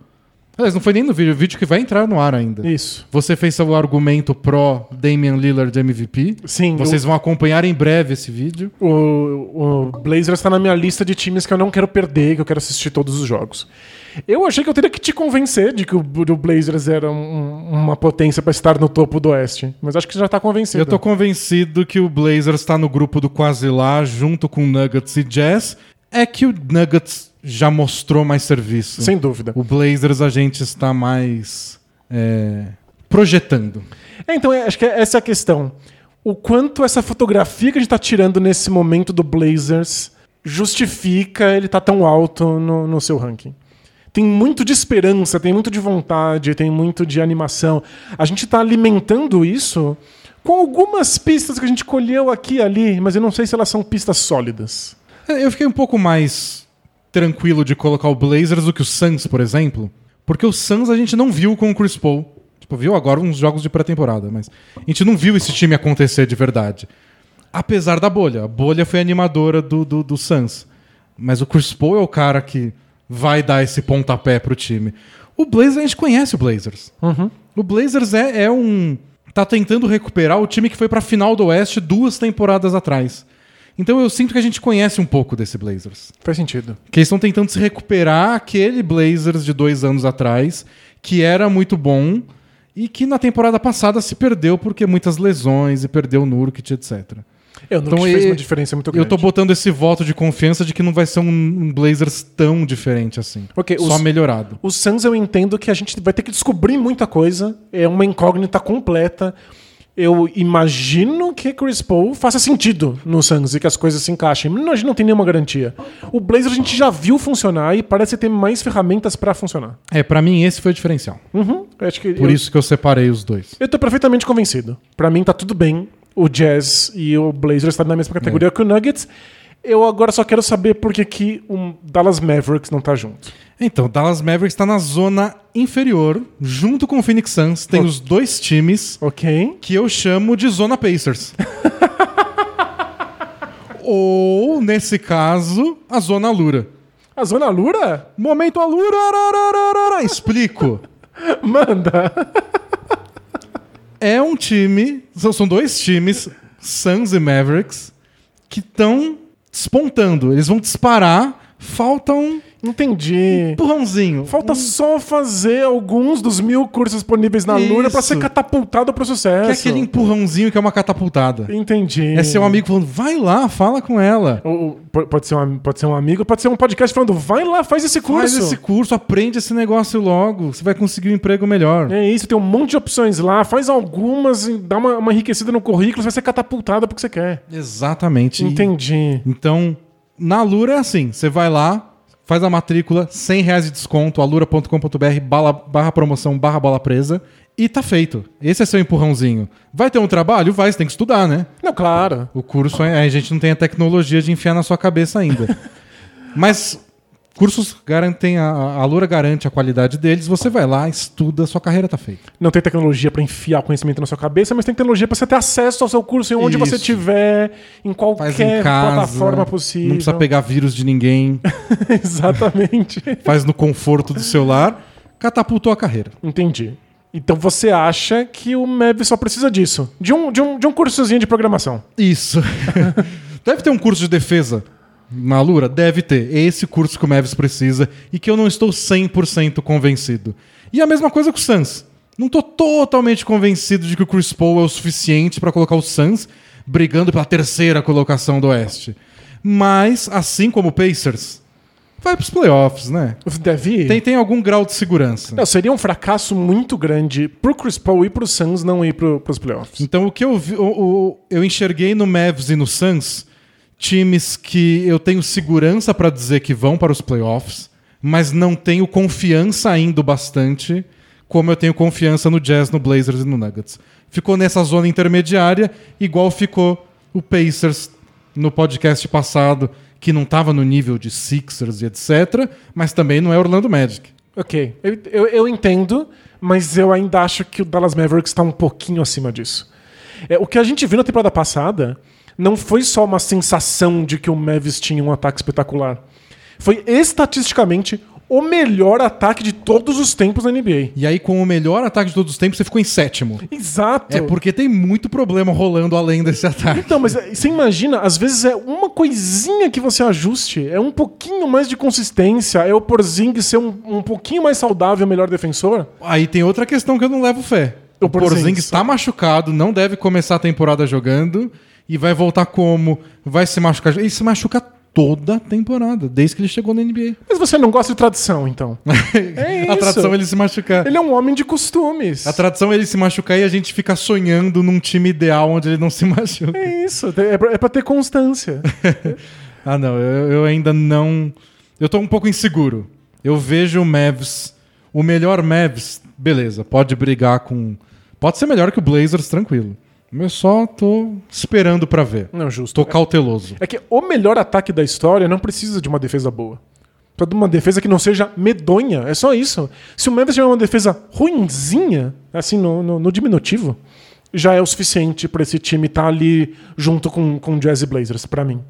[SPEAKER 1] Aliás, não foi nem no vídeo, o vídeo que vai entrar no ar ainda.
[SPEAKER 2] Isso.
[SPEAKER 1] Você fez seu argumento pró Damian Lillard de MVP.
[SPEAKER 2] Sim.
[SPEAKER 1] Vocês vão acompanhar em breve esse vídeo.
[SPEAKER 2] O, o Blazers tá na minha lista de times que eu não quero perder, que eu quero assistir todos os jogos. Eu achei que eu teria que te convencer de que o, o Blazers era um- uma potência pra estar no topo do Oeste. Mas acho que você já tá convencido.
[SPEAKER 1] Eu tô convencido que o Blazers tá no grupo do quase lá, junto com Nuggets e Jazz. É que o Nuggets já mostrou mais serviço.
[SPEAKER 2] Sem dúvida.
[SPEAKER 1] O Blazers a gente está mais é, projetando.
[SPEAKER 2] É, então, é, acho que essa é a questão. O quanto essa fotografia que a gente tá tirando nesse momento do Blazers justifica ele tá tão alto no, no seu ranking. Tem muito de esperança, tem muito de vontade, tem muito de animação. A gente tá alimentando isso com algumas pistas que a gente colheu aqui e ali, mas eu não sei se elas são pistas sólidas.
[SPEAKER 1] É, Eu fiquei um pouco mais tranquilo de colocar o Blazers do que o Suns, por exemplo. Porque o Suns a gente não viu com o Chris Paul. Tipo, viu agora uns jogos de pré-temporada, mas a gente não viu esse time acontecer de verdade. Apesar da bolha. A bolha foi animadora do, do, do Suns. Mas o Chris Paul é o cara que vai dar esse pontapé pro time. O Blazers, a gente conhece o Blazers. O Blazers é, é um. tá tentando recuperar o time que foi pra final do Oeste duas temporadas atrás. Então eu sinto que a gente conhece um pouco desse Blazers.
[SPEAKER 2] Faz sentido.
[SPEAKER 1] Que eles estão tentando se recuperar aquele Blazers de dois anos atrás, que era muito bom e que na temporada passada se perdeu porque muitas lesões e perdeu o Nurkic, etc.
[SPEAKER 2] Eu não
[SPEAKER 1] Então,
[SPEAKER 2] fez uma diferença muito
[SPEAKER 1] Eu
[SPEAKER 2] grande.
[SPEAKER 1] tô botando esse voto de confiança de que não vai ser um, Blazers tão diferente assim.
[SPEAKER 2] Ok,
[SPEAKER 1] Só
[SPEAKER 2] os-
[SPEAKER 1] melhorado.
[SPEAKER 2] O Suns eu entendo que a gente vai ter que descobrir muita coisa. É uma incógnita completa. Eu imagino que Chris Paul faça sentido no Suns e que as coisas se encaixem. Mas a gente não tem nenhuma garantia. O Blazer a gente já viu funcionar e parece ter mais ferramentas pra funcionar.
[SPEAKER 1] É, pra mim esse foi o diferencial.
[SPEAKER 2] Uhum. Eu
[SPEAKER 1] Por
[SPEAKER 2] eu,
[SPEAKER 1] isso que eu separei os dois.
[SPEAKER 2] eu tô perfeitamente convencido. Pra mim tá tudo bem o Jazz e o Blazers estarem na mesma categoria que o Nuggets. Eu agora só quero saber por que, que o Dallas Mavericks não tá junto.
[SPEAKER 1] Então, o Dallas Mavericks está na zona inferior, junto com o Phoenix Suns. Tem
[SPEAKER 2] Oh.
[SPEAKER 1] os dois times
[SPEAKER 2] Ok?
[SPEAKER 1] que eu chamo de zona Pacers. Ou, nesse caso, a zona Alura.
[SPEAKER 2] A Zona Lura?
[SPEAKER 1] Momento Alura! Explico.
[SPEAKER 2] Manda!
[SPEAKER 1] É um time, são dois times, Suns e Mavericks, que estão despontando. Eles vão disparar, falta um
[SPEAKER 2] Entendi.
[SPEAKER 1] empurrãozinho.
[SPEAKER 2] Falta só fazer alguns dos mil cursos disponíveis na Lura pra
[SPEAKER 1] Isso.
[SPEAKER 2] ser catapultado pro sucesso.
[SPEAKER 1] Que é aquele empurrãozinho que é uma catapultada.
[SPEAKER 2] Entendi.
[SPEAKER 1] É seu amigo falando, vai lá, fala com ela.
[SPEAKER 2] Ou- ou po- pode, ser um, pode ser um amigo, pode ser um podcast falando, vai lá, faz esse curso.
[SPEAKER 1] Faz esse curso, aprende esse negócio logo. Você vai conseguir um emprego melhor.
[SPEAKER 2] É isso, tem um monte de opções lá, faz algumas, e dá uma, uma enriquecida no currículo, você vai ser catapultado pro que você quer.
[SPEAKER 1] Exatamente. E-
[SPEAKER 2] Entendi.
[SPEAKER 1] Então, na Lura é assim: você vai lá, faz a matrícula, 100 reais de desconto, alura.com.br, barra promoção, barra bola presa, e tá feito. Esse é seu empurrãozinho. Vai ter um trabalho? Vai, você tem que estudar, né?
[SPEAKER 2] Não, claro.
[SPEAKER 1] O curso, é- a gente não tem a tecnologia de enfiar na sua cabeça ainda. Mas cursos garantem, a, a Lura garante a qualidade deles, você vai lá, estuda, sua carreira tá feita.
[SPEAKER 2] Não tem tecnologia pra enfiar conhecimento na sua cabeça, mas tem tecnologia pra você ter acesso ao seu curso em onde você
[SPEAKER 1] Isso.
[SPEAKER 2] estiver, em
[SPEAKER 1] Faz
[SPEAKER 2] qualquer
[SPEAKER 1] em casa,
[SPEAKER 2] plataforma possível.
[SPEAKER 1] não precisa pegar vírus de ninguém,
[SPEAKER 2] Exatamente.
[SPEAKER 1] faz no conforto do seu lar, catapultou a carreira.
[SPEAKER 2] Entendi. Então você acha que o MEV só precisa disso? De um, de um, de um cursozinho de programação.
[SPEAKER 1] Isso. Deve ter um curso de defesa na Lura? Deve ter. Esse curso que o Mavis precisa e que eu não estou 100% convencido. E a mesma coisa com o Suns. Não estou totalmente convencido de que o Chris Paul é o suficiente para colocar o Suns brigando pela terceira colocação do Oeste. Mas, assim como o Pacers, vai para os playoffs, né?
[SPEAKER 2] Deve ir.
[SPEAKER 1] Tem, tem algum grau de segurança.
[SPEAKER 2] Não, seria um fracasso muito grande pro Chris Paul e pro Suns não ir pro, pros playoffs.
[SPEAKER 1] Então o que eu vi, o- o- eu enxerguei no Mavs e no Suns times que eu tenho segurança pra dizer que vão para os playoffs, mas não tenho confiança ainda bastante como eu tenho confiança no Jazz, no Blazers e no Nuggets. Ficou nessa zona intermediária, igual ficou o Pacers no podcast passado, que não estava no nível de Sixers e etc, mas também não é Orlando Magic.
[SPEAKER 2] Ok, eu, eu, eu entendo, mas eu ainda acho que o Dallas Mavericks está um pouquinho acima disso. É, o que a gente viu na temporada passada não foi só uma sensação de que o Mavis tinha um ataque espetacular. Foi estatisticamente o melhor ataque de todos os tempos na NBA.
[SPEAKER 1] E aí, com o melhor ataque de todos os tempos, você ficou em sétimo.
[SPEAKER 2] Exato.
[SPEAKER 1] É porque tem muito problema rolando além desse ataque.
[SPEAKER 2] Então, mas é, você imagina, às vezes é uma coisinha que você ajuste, é um pouquinho mais de consistência, é o Porzingis ser um, um pouquinho mais saudável, melhor defensor.
[SPEAKER 1] Aí tem outra questão que eu não levo fé.
[SPEAKER 2] O
[SPEAKER 1] O.
[SPEAKER 2] Porzingis
[SPEAKER 1] está machucado, não deve começar a temporada jogando e vai voltar como? Vai se machucar. Ele se machuca toda a temporada, desde que ele chegou na NBA.
[SPEAKER 2] Mas você não gosta de tradição, então. É
[SPEAKER 1] a
[SPEAKER 2] isso.
[SPEAKER 1] tradição é ele se machucar.
[SPEAKER 2] Ele é um homem de costumes.
[SPEAKER 1] A tradição é ele se machucar e a gente fica sonhando num time ideal onde ele não se machuca.
[SPEAKER 2] É isso, é pra, é pra ter constância.
[SPEAKER 1] Ah, não, eu, eu ainda não. Eu tô um pouco inseguro. Eu vejo o Mavs, o melhor Mavs, beleza, pode brigar com. Pode ser melhor que o Blazers, tranquilo. Eu só tô esperando pra ver.
[SPEAKER 2] Não, justo.
[SPEAKER 1] Tô cauteloso.
[SPEAKER 2] É que o melhor ataque da história não precisa de uma defesa boa. Precisa de uma defesa que não seja medonha. É só isso. Se o Memphis tiver uma defesa ruinzinha, assim, no, no, no diminutivo, já é o suficiente pra esse time estar ali junto com, com o Jazz Blazers, pra mim.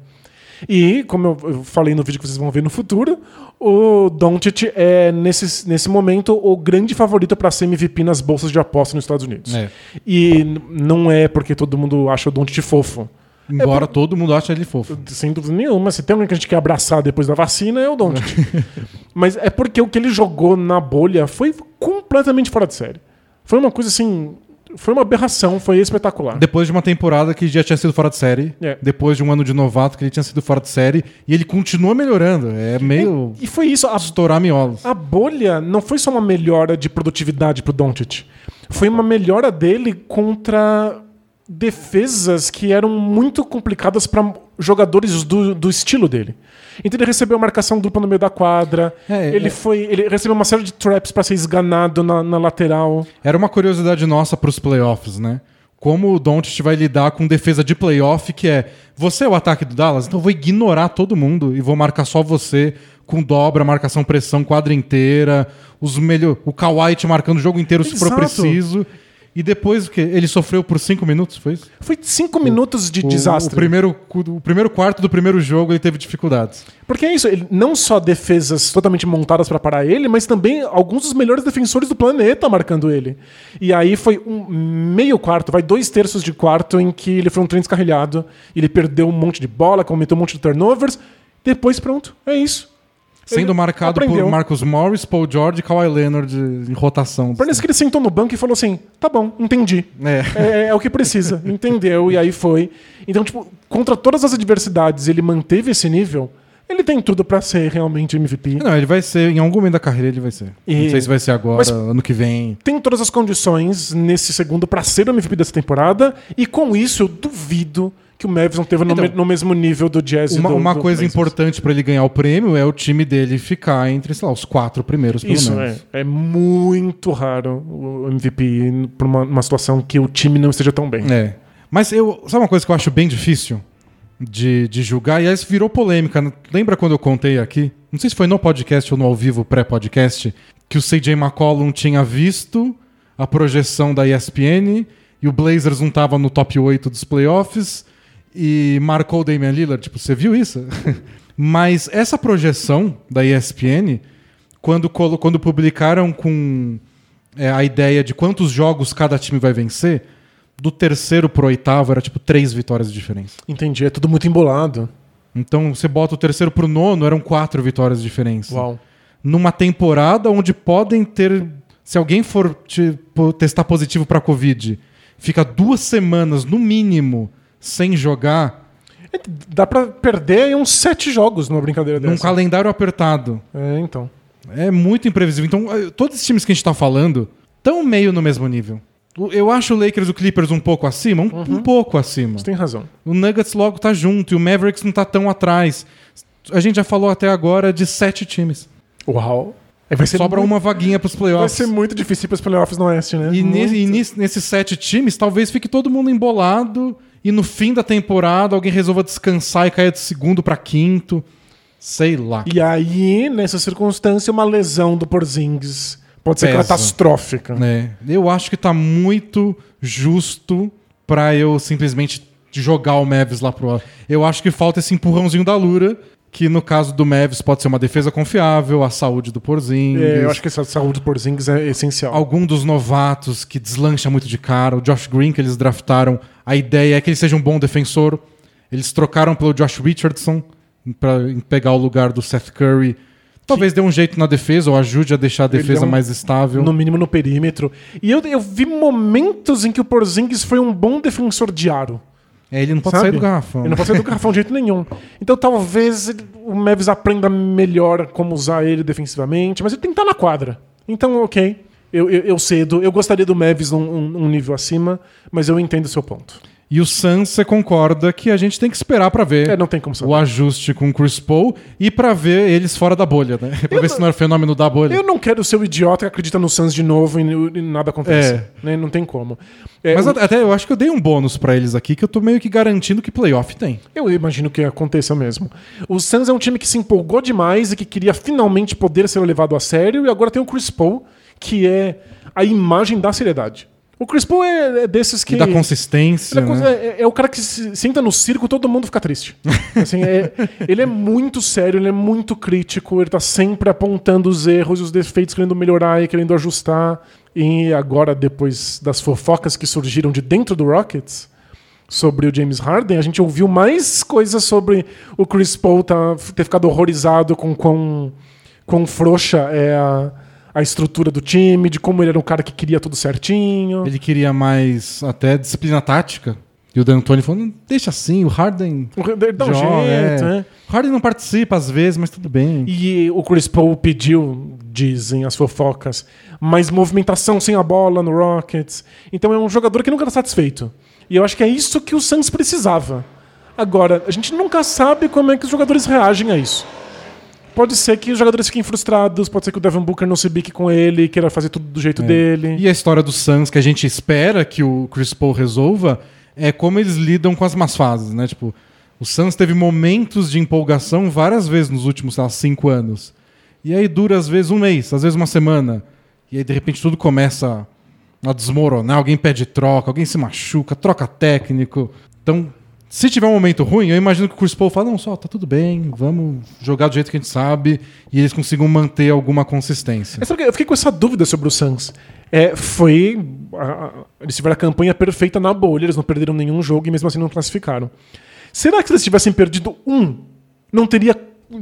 [SPEAKER 2] E, como eu, falei no vídeo que vocês vão ver no futuro, o Doncic é, nesse, nesse momento, o grande favorito pra ser MVP nas bolsas de aposta nos Estados Unidos.
[SPEAKER 1] É.
[SPEAKER 2] E não é porque todo mundo acha o Doncic fofo.
[SPEAKER 1] Embora todo mundo ache ele fofo.
[SPEAKER 2] Sem dúvida nenhuma. Se tem alguém que a gente quer abraçar depois da vacina, é o Doncic. Mas é porque o que ele jogou na bolha foi completamente fora de série. Foi uma coisa assim. Foi uma aberração, foi espetacular.
[SPEAKER 1] Depois de uma temporada que já tinha sido fora de série,
[SPEAKER 2] É.
[SPEAKER 1] depois de um ano de novato que ele tinha sido fora de série, e ele continua melhorando. É meio
[SPEAKER 2] E foi isso. A,
[SPEAKER 1] estourar miolos.
[SPEAKER 2] a bolha não foi só uma melhora de produtividade pro Doncic. Foi uma melhora dele contra defesas que eram muito complicadas para jogadores do, do estilo dele. Então ele recebeu marcação dupla no meio da quadra.
[SPEAKER 1] É,
[SPEAKER 2] ele
[SPEAKER 1] é.
[SPEAKER 2] foi, ele recebeu uma série de traps para ser esganado na, na lateral.
[SPEAKER 1] Era uma curiosidade nossa pros playoffs, né? Como o Doncic vai lidar com defesa de playoff, que é você é o ataque do Dallas, então eu vou ignorar todo mundo e vou marcar só você com dobra, marcação pressão, quadra inteira, os melhor, o Kawhi te marcando o jogo inteiro se for
[SPEAKER 2] Exato.
[SPEAKER 1] preciso. E depois o quê? Ele sofreu por cinco minutos, foi isso?
[SPEAKER 2] Foi cinco minutos de
[SPEAKER 1] O-
[SPEAKER 2] desastre.
[SPEAKER 1] O primeiro, o primeiro quarto do primeiro jogo ele teve dificuldades.
[SPEAKER 2] Porque é isso, ele, não só defesas totalmente montadas para parar ele, mas também alguns dos melhores defensores do planeta marcando ele. E aí foi um meio quarto, vai dois terços de quarto em que ele foi um trem descarrilhado, ele perdeu um monte de bola, cometeu um monte de turnovers. Depois, pronto, é isso.
[SPEAKER 1] Sendo marcado
[SPEAKER 2] aprendeu.
[SPEAKER 1] por Marcus Morris, Paul George e Kawhi Leonard em rotação.
[SPEAKER 2] Parece que ele sentou no banco e falou assim: tá bom, entendi.
[SPEAKER 1] É.
[SPEAKER 2] É, é o que precisa, entendeu? E aí foi. Então, tipo, contra todas as adversidades, ele manteve esse nível. Ele tem tudo pra ser realmente MVP.
[SPEAKER 1] Não, ele vai ser, em algum momento da carreira ele vai ser.
[SPEAKER 2] E-
[SPEAKER 1] Não sei se vai ser agora,
[SPEAKER 2] Mas-
[SPEAKER 1] ano que vem.
[SPEAKER 2] tem todas as condições nesse segundo pra ser o MVP dessa temporada. E com isso, eu duvido que o Mavis não teve no,
[SPEAKER 1] Então,
[SPEAKER 2] me- no mesmo nível do Jazz e
[SPEAKER 1] Uma,
[SPEAKER 2] do,
[SPEAKER 1] uma
[SPEAKER 2] do
[SPEAKER 1] coisa
[SPEAKER 2] Blazers.
[SPEAKER 1] importante pra ele ganhar o prêmio é o time dele ficar entre, sei lá, os quatro primeiros, pelo
[SPEAKER 2] Isso,
[SPEAKER 1] menos.
[SPEAKER 2] é, é muito raro o MVP pra uma, uma situação que o time não esteja tão bem.
[SPEAKER 1] É. Mas eu. Sabe uma coisa que eu acho bem difícil de, de julgar? E aí virou polêmica. Lembra quando eu contei aqui? Não sei se foi no podcast ou no ao vivo pré-podcast, que o CJ McCollum tinha visto a projeção da ESPN e o Blazers não estava no top 8 dos playoffs e marcou o Damian Lillard. Tipo, você viu isso? Mas essa projeção da ESPN, quando, quando publicaram com é, a ideia de quantos jogos cada time vai vencer, do terceiro pro oitavo era tipo três vitórias de diferença.
[SPEAKER 2] Entendi, é tudo muito embolado.
[SPEAKER 1] Então você bota o terceiro pro nono, eram quatro vitórias de diferença.
[SPEAKER 2] Uau.
[SPEAKER 1] Numa temporada onde podem ter. Se alguém for tipo, testar positivo pra Covid, fica duas semanas no mínimo sem jogar,
[SPEAKER 2] É, Dá pra perder uns sete jogos numa brincadeira
[SPEAKER 1] num
[SPEAKER 2] dessa.
[SPEAKER 1] calendário apertado.
[SPEAKER 2] É, então.
[SPEAKER 1] É muito imprevisível. Então, eh, todos os times que a gente tá falando estão meio no mesmo nível. Eu acho o Lakers e o Clippers um pouco acima, um, um pouco acima.
[SPEAKER 2] Você tem razão.
[SPEAKER 1] O Nuggets logo tá junto e o Mavericks não tá tão atrás. A gente já falou até agora de sete times.
[SPEAKER 2] Uau. É, vai
[SPEAKER 1] Sobra
[SPEAKER 2] muito,
[SPEAKER 1] uma vaguinha pros
[SPEAKER 2] Vai
[SPEAKER 1] playoffs.
[SPEAKER 2] ser muito difícil para os playoffs no Oeste, né?
[SPEAKER 1] E, nesse- e nesse- nesses sete times, talvez fique todo mundo embolado e no fim da temporada alguém resolva descansar e cair de segundo pra quinto. Sei lá.
[SPEAKER 2] E aí, nessa circunstância, uma lesão do Porzingis pode ser
[SPEAKER 1] Pesa.
[SPEAKER 2] catastrófica.
[SPEAKER 1] É, eu acho que tá muito justo pra eu simplesmente jogar o Mavis lá pro. Eu acho que falta esse empurrãozinho da Lura, que no caso do Mavis pode ser uma defesa confiável, a saúde do Porzingis.
[SPEAKER 2] É, eu acho que essa saúde do Porzingis é essencial.
[SPEAKER 1] Algum dos novatos que deslancha muito de cara, o Josh Green que eles draftaram, a ideia é que ele seja um bom defensor. Eles trocaram pelo Josh Richardson pra pegar o lugar do Seth Curry. Talvez dê um jeito na defesa ou ajude a deixar a defesa
[SPEAKER 2] é um-
[SPEAKER 1] mais estável.
[SPEAKER 2] No mínimo no perímetro. E eu, eu vi momentos em que o Porzingis foi um bom defensor de aro.
[SPEAKER 1] É, ele não pode
[SPEAKER 2] sabe?
[SPEAKER 1] sair do garrafão.
[SPEAKER 2] Ele não pode sair do garrafão de jeito nenhum. Então talvez ele- o Mavis aprenda melhor como usar ele defensivamente, mas ele tem que estar na quadra. Então, ok. Eu, eu, eu cedo. Eu gostaria do Mavis num um, um nível acima, mas eu entendo o seu ponto.
[SPEAKER 1] E o você concorda que a gente tem que esperar pra ver
[SPEAKER 2] É, não tem como saber.
[SPEAKER 1] o ajuste com o Chris Paul e pra ver eles fora da bolha, né? Pra ver se não é fenômeno da bolha.
[SPEAKER 2] Eu não quero ser o idiota que acredita no Suns de novo e, e nada acontece.
[SPEAKER 1] É.
[SPEAKER 2] Né? Não tem como. É,
[SPEAKER 1] Mas
[SPEAKER 2] o-
[SPEAKER 1] até eu acho que eu dei um bônus pra eles aqui, que eu tô meio que garantindo que playoff tem.
[SPEAKER 2] Eu imagino que aconteça mesmo. O Suns é um time que se empolgou demais e que queria finalmente poder ser levado a sério, e agora tem o Chris Paul, que é a imagem da seriedade. O Chris Paul é, é desses que.
[SPEAKER 1] E da consistência,
[SPEAKER 2] Ele é,
[SPEAKER 1] né?
[SPEAKER 2] é- é o cara que se senta no circo todo mundo fica triste. Assim, é- ele é muito sério, ele é muito crítico, ele tá sempre apontando os erros e os defeitos, querendo melhorar e querendo ajustar. E agora, depois das fofocas que surgiram de dentro do Rockets sobre o James Harden, a gente ouviu mais coisas sobre o Chris Paul tá- ter ficado horrorizado com quão, quão frouxa é a, a estrutura do time, de como ele era um cara que queria tudo certinho.
[SPEAKER 1] Ele queria mais até disciplina tática. E o Dan Antônio falou: "Não, deixa assim, o Harden.
[SPEAKER 2] Ele dá um
[SPEAKER 1] joga,
[SPEAKER 2] jeito,
[SPEAKER 1] é.
[SPEAKER 2] né?
[SPEAKER 1] O Harden não participa às vezes, mas tudo bem.
[SPEAKER 2] E o Chris Paul pediu, dizem as fofocas, mais movimentação sem a bola no Rockets. Então é um jogador que nunca está satisfeito. E eu acho que é isso que o Suns precisava. Agora, a gente nunca sabe como é que os jogadores reagem a isso. Pode ser que os jogadores fiquem frustrados, pode ser que o Devin Booker não se bique com ele, queira fazer tudo do jeito dele.
[SPEAKER 1] E a história do Suns que a gente espera que o Chris Paul resolva é como eles lidam com as más fases, né? Tipo, o Suns teve momentos de empolgação várias vezes nos últimos, sei lá, cinco anos. E aí dura às vezes um mês, às vezes uma semana. E aí de repente tudo começa a desmoronar, alguém pede troca, alguém se machuca, troca técnico. Então, se tiver um momento ruim, eu imagino que o Chris Paul fala, não, só, tá tudo bem, vamos jogar do jeito que a gente sabe, e eles consigam manter alguma consistência.
[SPEAKER 2] Que Eu fiquei com essa dúvida sobre o Suns. É, foi. a- eles tiveram a campanha perfeita na bolha, eles não perderam nenhum jogo e mesmo assim não classificaram. Será que se eles tivessem perdido um, não teria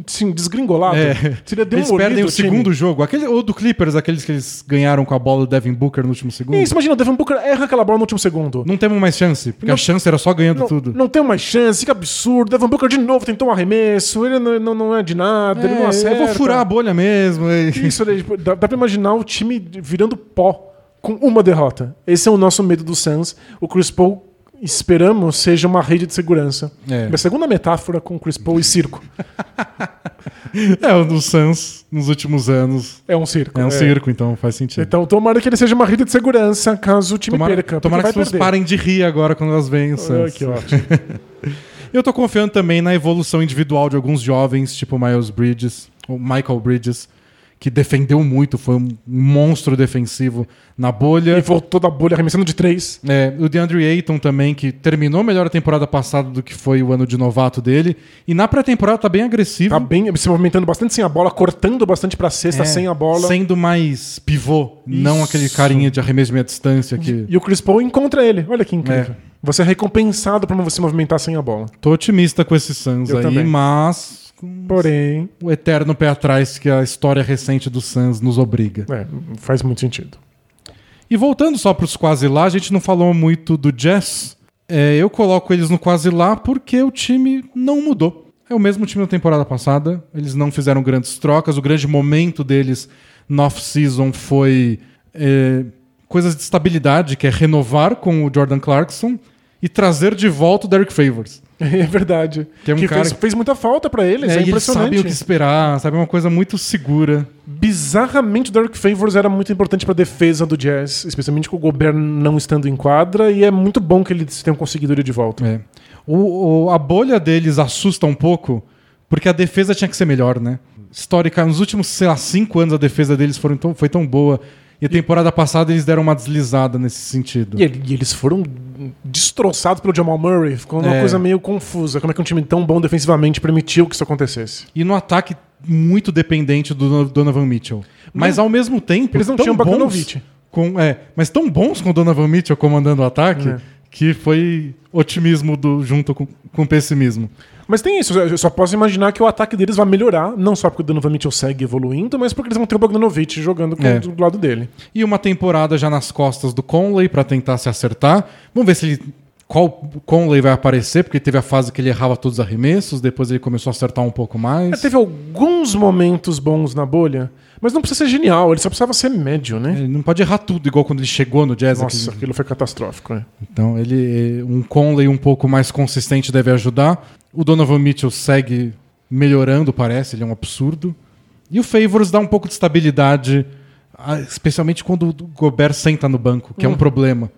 [SPEAKER 2] assim, desgringolado?
[SPEAKER 1] É. Eles
[SPEAKER 2] demolido
[SPEAKER 1] perdem o
[SPEAKER 2] time?
[SPEAKER 1] segundo jogo. Aquele, ou do Clippers, aqueles que eles ganharam com a bola do Devin Booker no último segundo.
[SPEAKER 2] Isso, imagina, o Devin Booker erra aquela bola no último segundo.
[SPEAKER 1] Não temos mais chance, porque
[SPEAKER 2] Não-
[SPEAKER 1] a chance era só ganhando
[SPEAKER 2] Não,
[SPEAKER 1] tudo.
[SPEAKER 2] não tem mais chance, que absurdo. Devin Booker de novo tentou um arremesso, ele não, não, não é de nada, ele não
[SPEAKER 1] É,
[SPEAKER 2] acerta.
[SPEAKER 1] eu vou furar a bolha mesmo. e-
[SPEAKER 2] Isso, né, tipo, dá, dá pra imaginar o time virando pó com uma derrota. Esse é o nosso medo do Suns. O Chris Paul, esperamos, seja uma rede de segurança.
[SPEAKER 1] É.
[SPEAKER 2] Minha segunda metáfora com Chris Paul e circo.
[SPEAKER 1] É, o do Suns, nos últimos anos,
[SPEAKER 2] É um circo.
[SPEAKER 1] é um circo, então faz sentido.
[SPEAKER 2] Então tomara que ele seja uma rede de segurança caso o time
[SPEAKER 1] tomara
[SPEAKER 2] perca.
[SPEAKER 1] tomara que
[SPEAKER 2] vai
[SPEAKER 1] as pessoas
[SPEAKER 2] perder.
[SPEAKER 1] parem de rir agora quando elas veem o Suns.
[SPEAKER 2] que ótimo.
[SPEAKER 1] Eu tô confiando também na evolução individual de alguns jovens, tipo Miles Bridges, ou Michael Bridges, que defendeu muito, foi um monstro defensivo na bolha.
[SPEAKER 2] E voltou da bolha arremessando de três.
[SPEAKER 1] É, o DeAndre Ayton também, que terminou melhor a temporada passada do que foi o ano de novato dele. E na pré-temporada tá bem agressivo.
[SPEAKER 2] Tá bem, se movimentando bastante sem a bola, cortando bastante pra cesta
[SPEAKER 1] É,
[SPEAKER 2] sem a bola.
[SPEAKER 1] Sendo mais pivô, não
[SPEAKER 2] Isso.
[SPEAKER 1] aquele carinha de arremesso de meia distância que.
[SPEAKER 2] E o Chris Paul encontra ele. Olha que incrível.
[SPEAKER 1] É.
[SPEAKER 2] Você é recompensado por você movimentar sem a bola.
[SPEAKER 1] Tô otimista com esses Suns
[SPEAKER 2] Eu
[SPEAKER 1] aí,
[SPEAKER 2] também.
[SPEAKER 1] mas
[SPEAKER 2] Porém,
[SPEAKER 1] o eterno pé atrás que a história recente do Suns nos obriga.
[SPEAKER 2] é, faz muito sentido.
[SPEAKER 1] E voltando só pros quase lá, a gente não falou muito do Jazz. É, eu coloco eles no quase lá porque o time não mudou. É o mesmo time da temporada passada. Eles não fizeram grandes trocas. O grande momento deles no off-season foi é, coisas de estabilidade, que é renovar com o Jordan Clarkson e trazer de volta o Derek Favors.
[SPEAKER 2] É verdade.
[SPEAKER 1] Que é um cara
[SPEAKER 2] fez,
[SPEAKER 1] que-
[SPEAKER 2] fez muita falta pra eles. É,
[SPEAKER 1] É, e eles
[SPEAKER 2] impressionante.
[SPEAKER 1] sabem o que esperar, sabe? É uma coisa muito segura.
[SPEAKER 2] Bizarramente, o Derek Favors era muito importante pra defesa do Jazz, especialmente com o Gobert não estando em quadra, e é muito bom que eles tenham conseguido ele de volta.
[SPEAKER 1] É. O, o- a bolha deles assusta um pouco, porque a defesa tinha que ser melhor, né? Histórica, nos últimos, sei lá, cinco anos a defesa deles foram tão, foi tão boa. E a temporada passada eles deram uma deslizada nesse sentido.
[SPEAKER 2] E, e eles foram destroçados pelo Jamal Murray. Ficou uma
[SPEAKER 1] É.
[SPEAKER 2] coisa meio confusa. Como é que um time tão bom defensivamente permitiu que isso acontecesse?
[SPEAKER 1] E no ataque, muito dependente do Donovan Mitchell. Mas ao mesmo tempo.
[SPEAKER 2] Eles não
[SPEAKER 1] tão
[SPEAKER 2] tinham
[SPEAKER 1] bons. Com, é, mas tão bons com o Donovan Mitchell comandando o ataque
[SPEAKER 2] É.
[SPEAKER 1] que foi otimismo do, junto com, com pessimismo.
[SPEAKER 2] Mas tem isso, eu só posso imaginar que o ataque deles vai melhorar, não só porque o Donovan Mitchell segue evoluindo, mas porque eles vão ter o Bogdanovic jogando
[SPEAKER 1] É.
[SPEAKER 2] do lado dele.
[SPEAKER 1] E uma temporada já nas costas do Conley pra tentar se acertar. Vamos ver se ele qual Conley vai aparecer, porque teve a fase que ele errava todos os arremessos, depois ele começou a acertar um pouco mais.
[SPEAKER 2] É, teve alguns momentos bons na bolha, mas não precisa ser genial, ele só precisava ser médio, né?
[SPEAKER 1] Ele não pode errar tudo, igual quando ele chegou no Jazz.
[SPEAKER 2] Nossa,
[SPEAKER 1] aqui.
[SPEAKER 2] aquilo foi catastrófico, né?
[SPEAKER 1] Então, ele um Conley um pouco mais consistente deve ajudar. O Donovan Mitchell segue melhorando, parece, ele é um absurdo. E o Favors dá um pouco de estabilidade, ah, especialmente quando o Gobert senta no banco, que é um problema.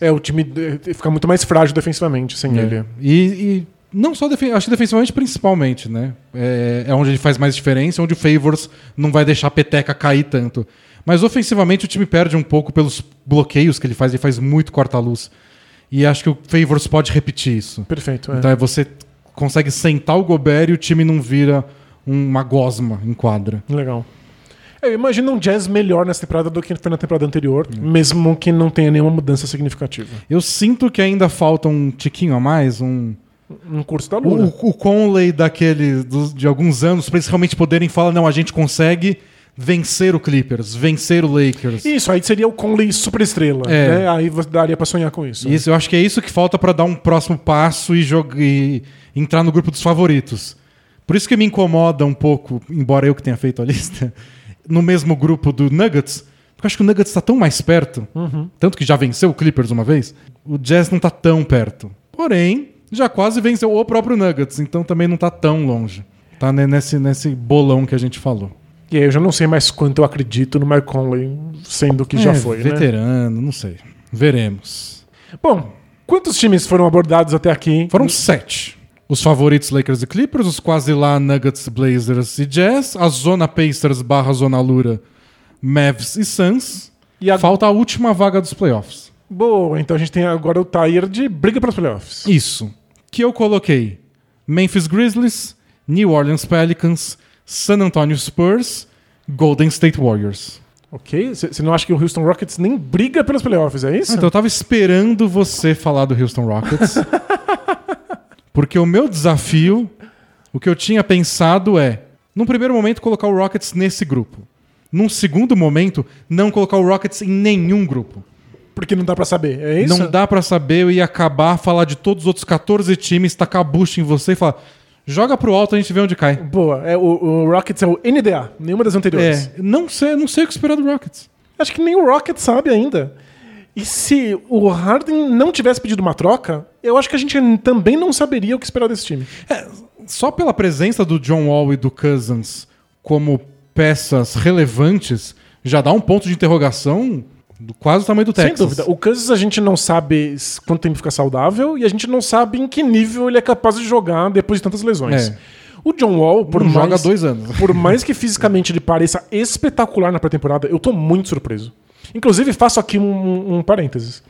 [SPEAKER 2] É, o time eh, fica muito mais frágil defensivamente sem ele.
[SPEAKER 1] É. E, e não só defen acho que defensivamente principalmente, né? É, é onde ele faz mais diferença, onde o Favors não vai deixar a peteca cair tanto. Mas ofensivamente o time perde um pouco pelos bloqueios que ele faz, ele faz muito corta-luz. E acho que o Favors pode repetir isso.
[SPEAKER 2] Perfeito, é.
[SPEAKER 1] Então é você consegue sentar o Gobert e o time não vira uma gosma em quadra.
[SPEAKER 2] Legal. Eu imagino um jazz melhor nessa temporada do que foi na temporada anterior, mesmo que não tenha nenhuma mudança significativa.
[SPEAKER 1] Eu sinto que ainda falta um tiquinho a mais, um.
[SPEAKER 2] Um curso da
[SPEAKER 1] O,
[SPEAKER 2] Lura.
[SPEAKER 1] o Conley daquele dos- de alguns anos, pra eles realmente poderem falar, não, a gente consegue vencer o Clippers, vencer o Lakers.
[SPEAKER 2] Isso, aí seria o Conley superestrela.
[SPEAKER 1] É.
[SPEAKER 2] Né? Aí daria pra sonhar com isso.
[SPEAKER 1] Isso, eu acho que é isso que falta pra dar um próximo passo e, jogar, e entrar no grupo dos favoritos. Por isso que me incomoda um pouco, embora eu que tenha feito a lista, no mesmo grupo do Nuggets, porque eu acho que o Nuggets está tão mais perto, tanto que já venceu o Clippers uma vez, o Jazz não tá tão perto. Porém, já quase venceu o próprio Nuggets, então também não tá tão longe. Tá ne- nesse, nesse bolão que a gente falou.
[SPEAKER 2] E aí eu já não sei mais quanto eu acredito no Mark Conley, sendo que já
[SPEAKER 1] É,
[SPEAKER 2] foi, né?
[SPEAKER 1] Veterano, não sei. Veremos.
[SPEAKER 2] Bom, quantos times foram abordados até aqui?
[SPEAKER 1] Foram sete. Os favoritos Lakers e Clippers, os quase lá Nuggets, Blazers e Jazz, a zona Pacers barra zona Lura, Mavs e Suns.
[SPEAKER 2] E a-
[SPEAKER 1] Falta a última vaga dos playoffs.
[SPEAKER 2] Boa, então a gente tem agora o Tier de briga para os playoffs.
[SPEAKER 1] Isso. Que eu coloquei Memphis Grizzlies, New Orleans Pelicans, San Antonio Spurs, Golden State Warriors.
[SPEAKER 2] Ok? Você não acha que o Houston Rockets nem briga pelos playoffs, é isso?
[SPEAKER 1] Então eu tava esperando você falar do Houston Rockets. porque o meu desafio, o que eu tinha pensado é, num primeiro momento, colocar o Rockets nesse grupo. Num segundo momento, não colocar o Rockets em nenhum grupo.
[SPEAKER 2] Porque não dá pra saber, é isso?
[SPEAKER 1] Não dá pra saber, eu ia acabar, falar de todos os outros 14 times, tacar a bucha em você e falar, joga pro alto, a gente vê onde cai.
[SPEAKER 2] Boa, é, o, o Rockets é o NDA, nenhuma das anteriores.
[SPEAKER 1] É, não sei, não sei o que esperar do Rockets.
[SPEAKER 2] Acho que nem o Rockets sabe ainda. E se o Harden não tivesse pedido uma troca, eu acho que a gente também não saberia o que esperar desse time.
[SPEAKER 1] Só pela presença do John Wall e do Cousins como peças relevantes, já dá um ponto de interrogação do quase o tamanho do Texas.
[SPEAKER 2] Sem dúvida. O Cousins a gente não sabe quanto tempo fica saudável e a gente não sabe em que nível ele é capaz de jogar depois de tantas lesões.
[SPEAKER 1] É.
[SPEAKER 2] O John Wall, por
[SPEAKER 1] Não
[SPEAKER 2] mais,
[SPEAKER 1] joga dois anos.
[SPEAKER 2] por mais que fisicamente ele pareça espetacular na pré-temporada, eu tô muito surpreso. Inclusive, faço aqui um, um parênteses.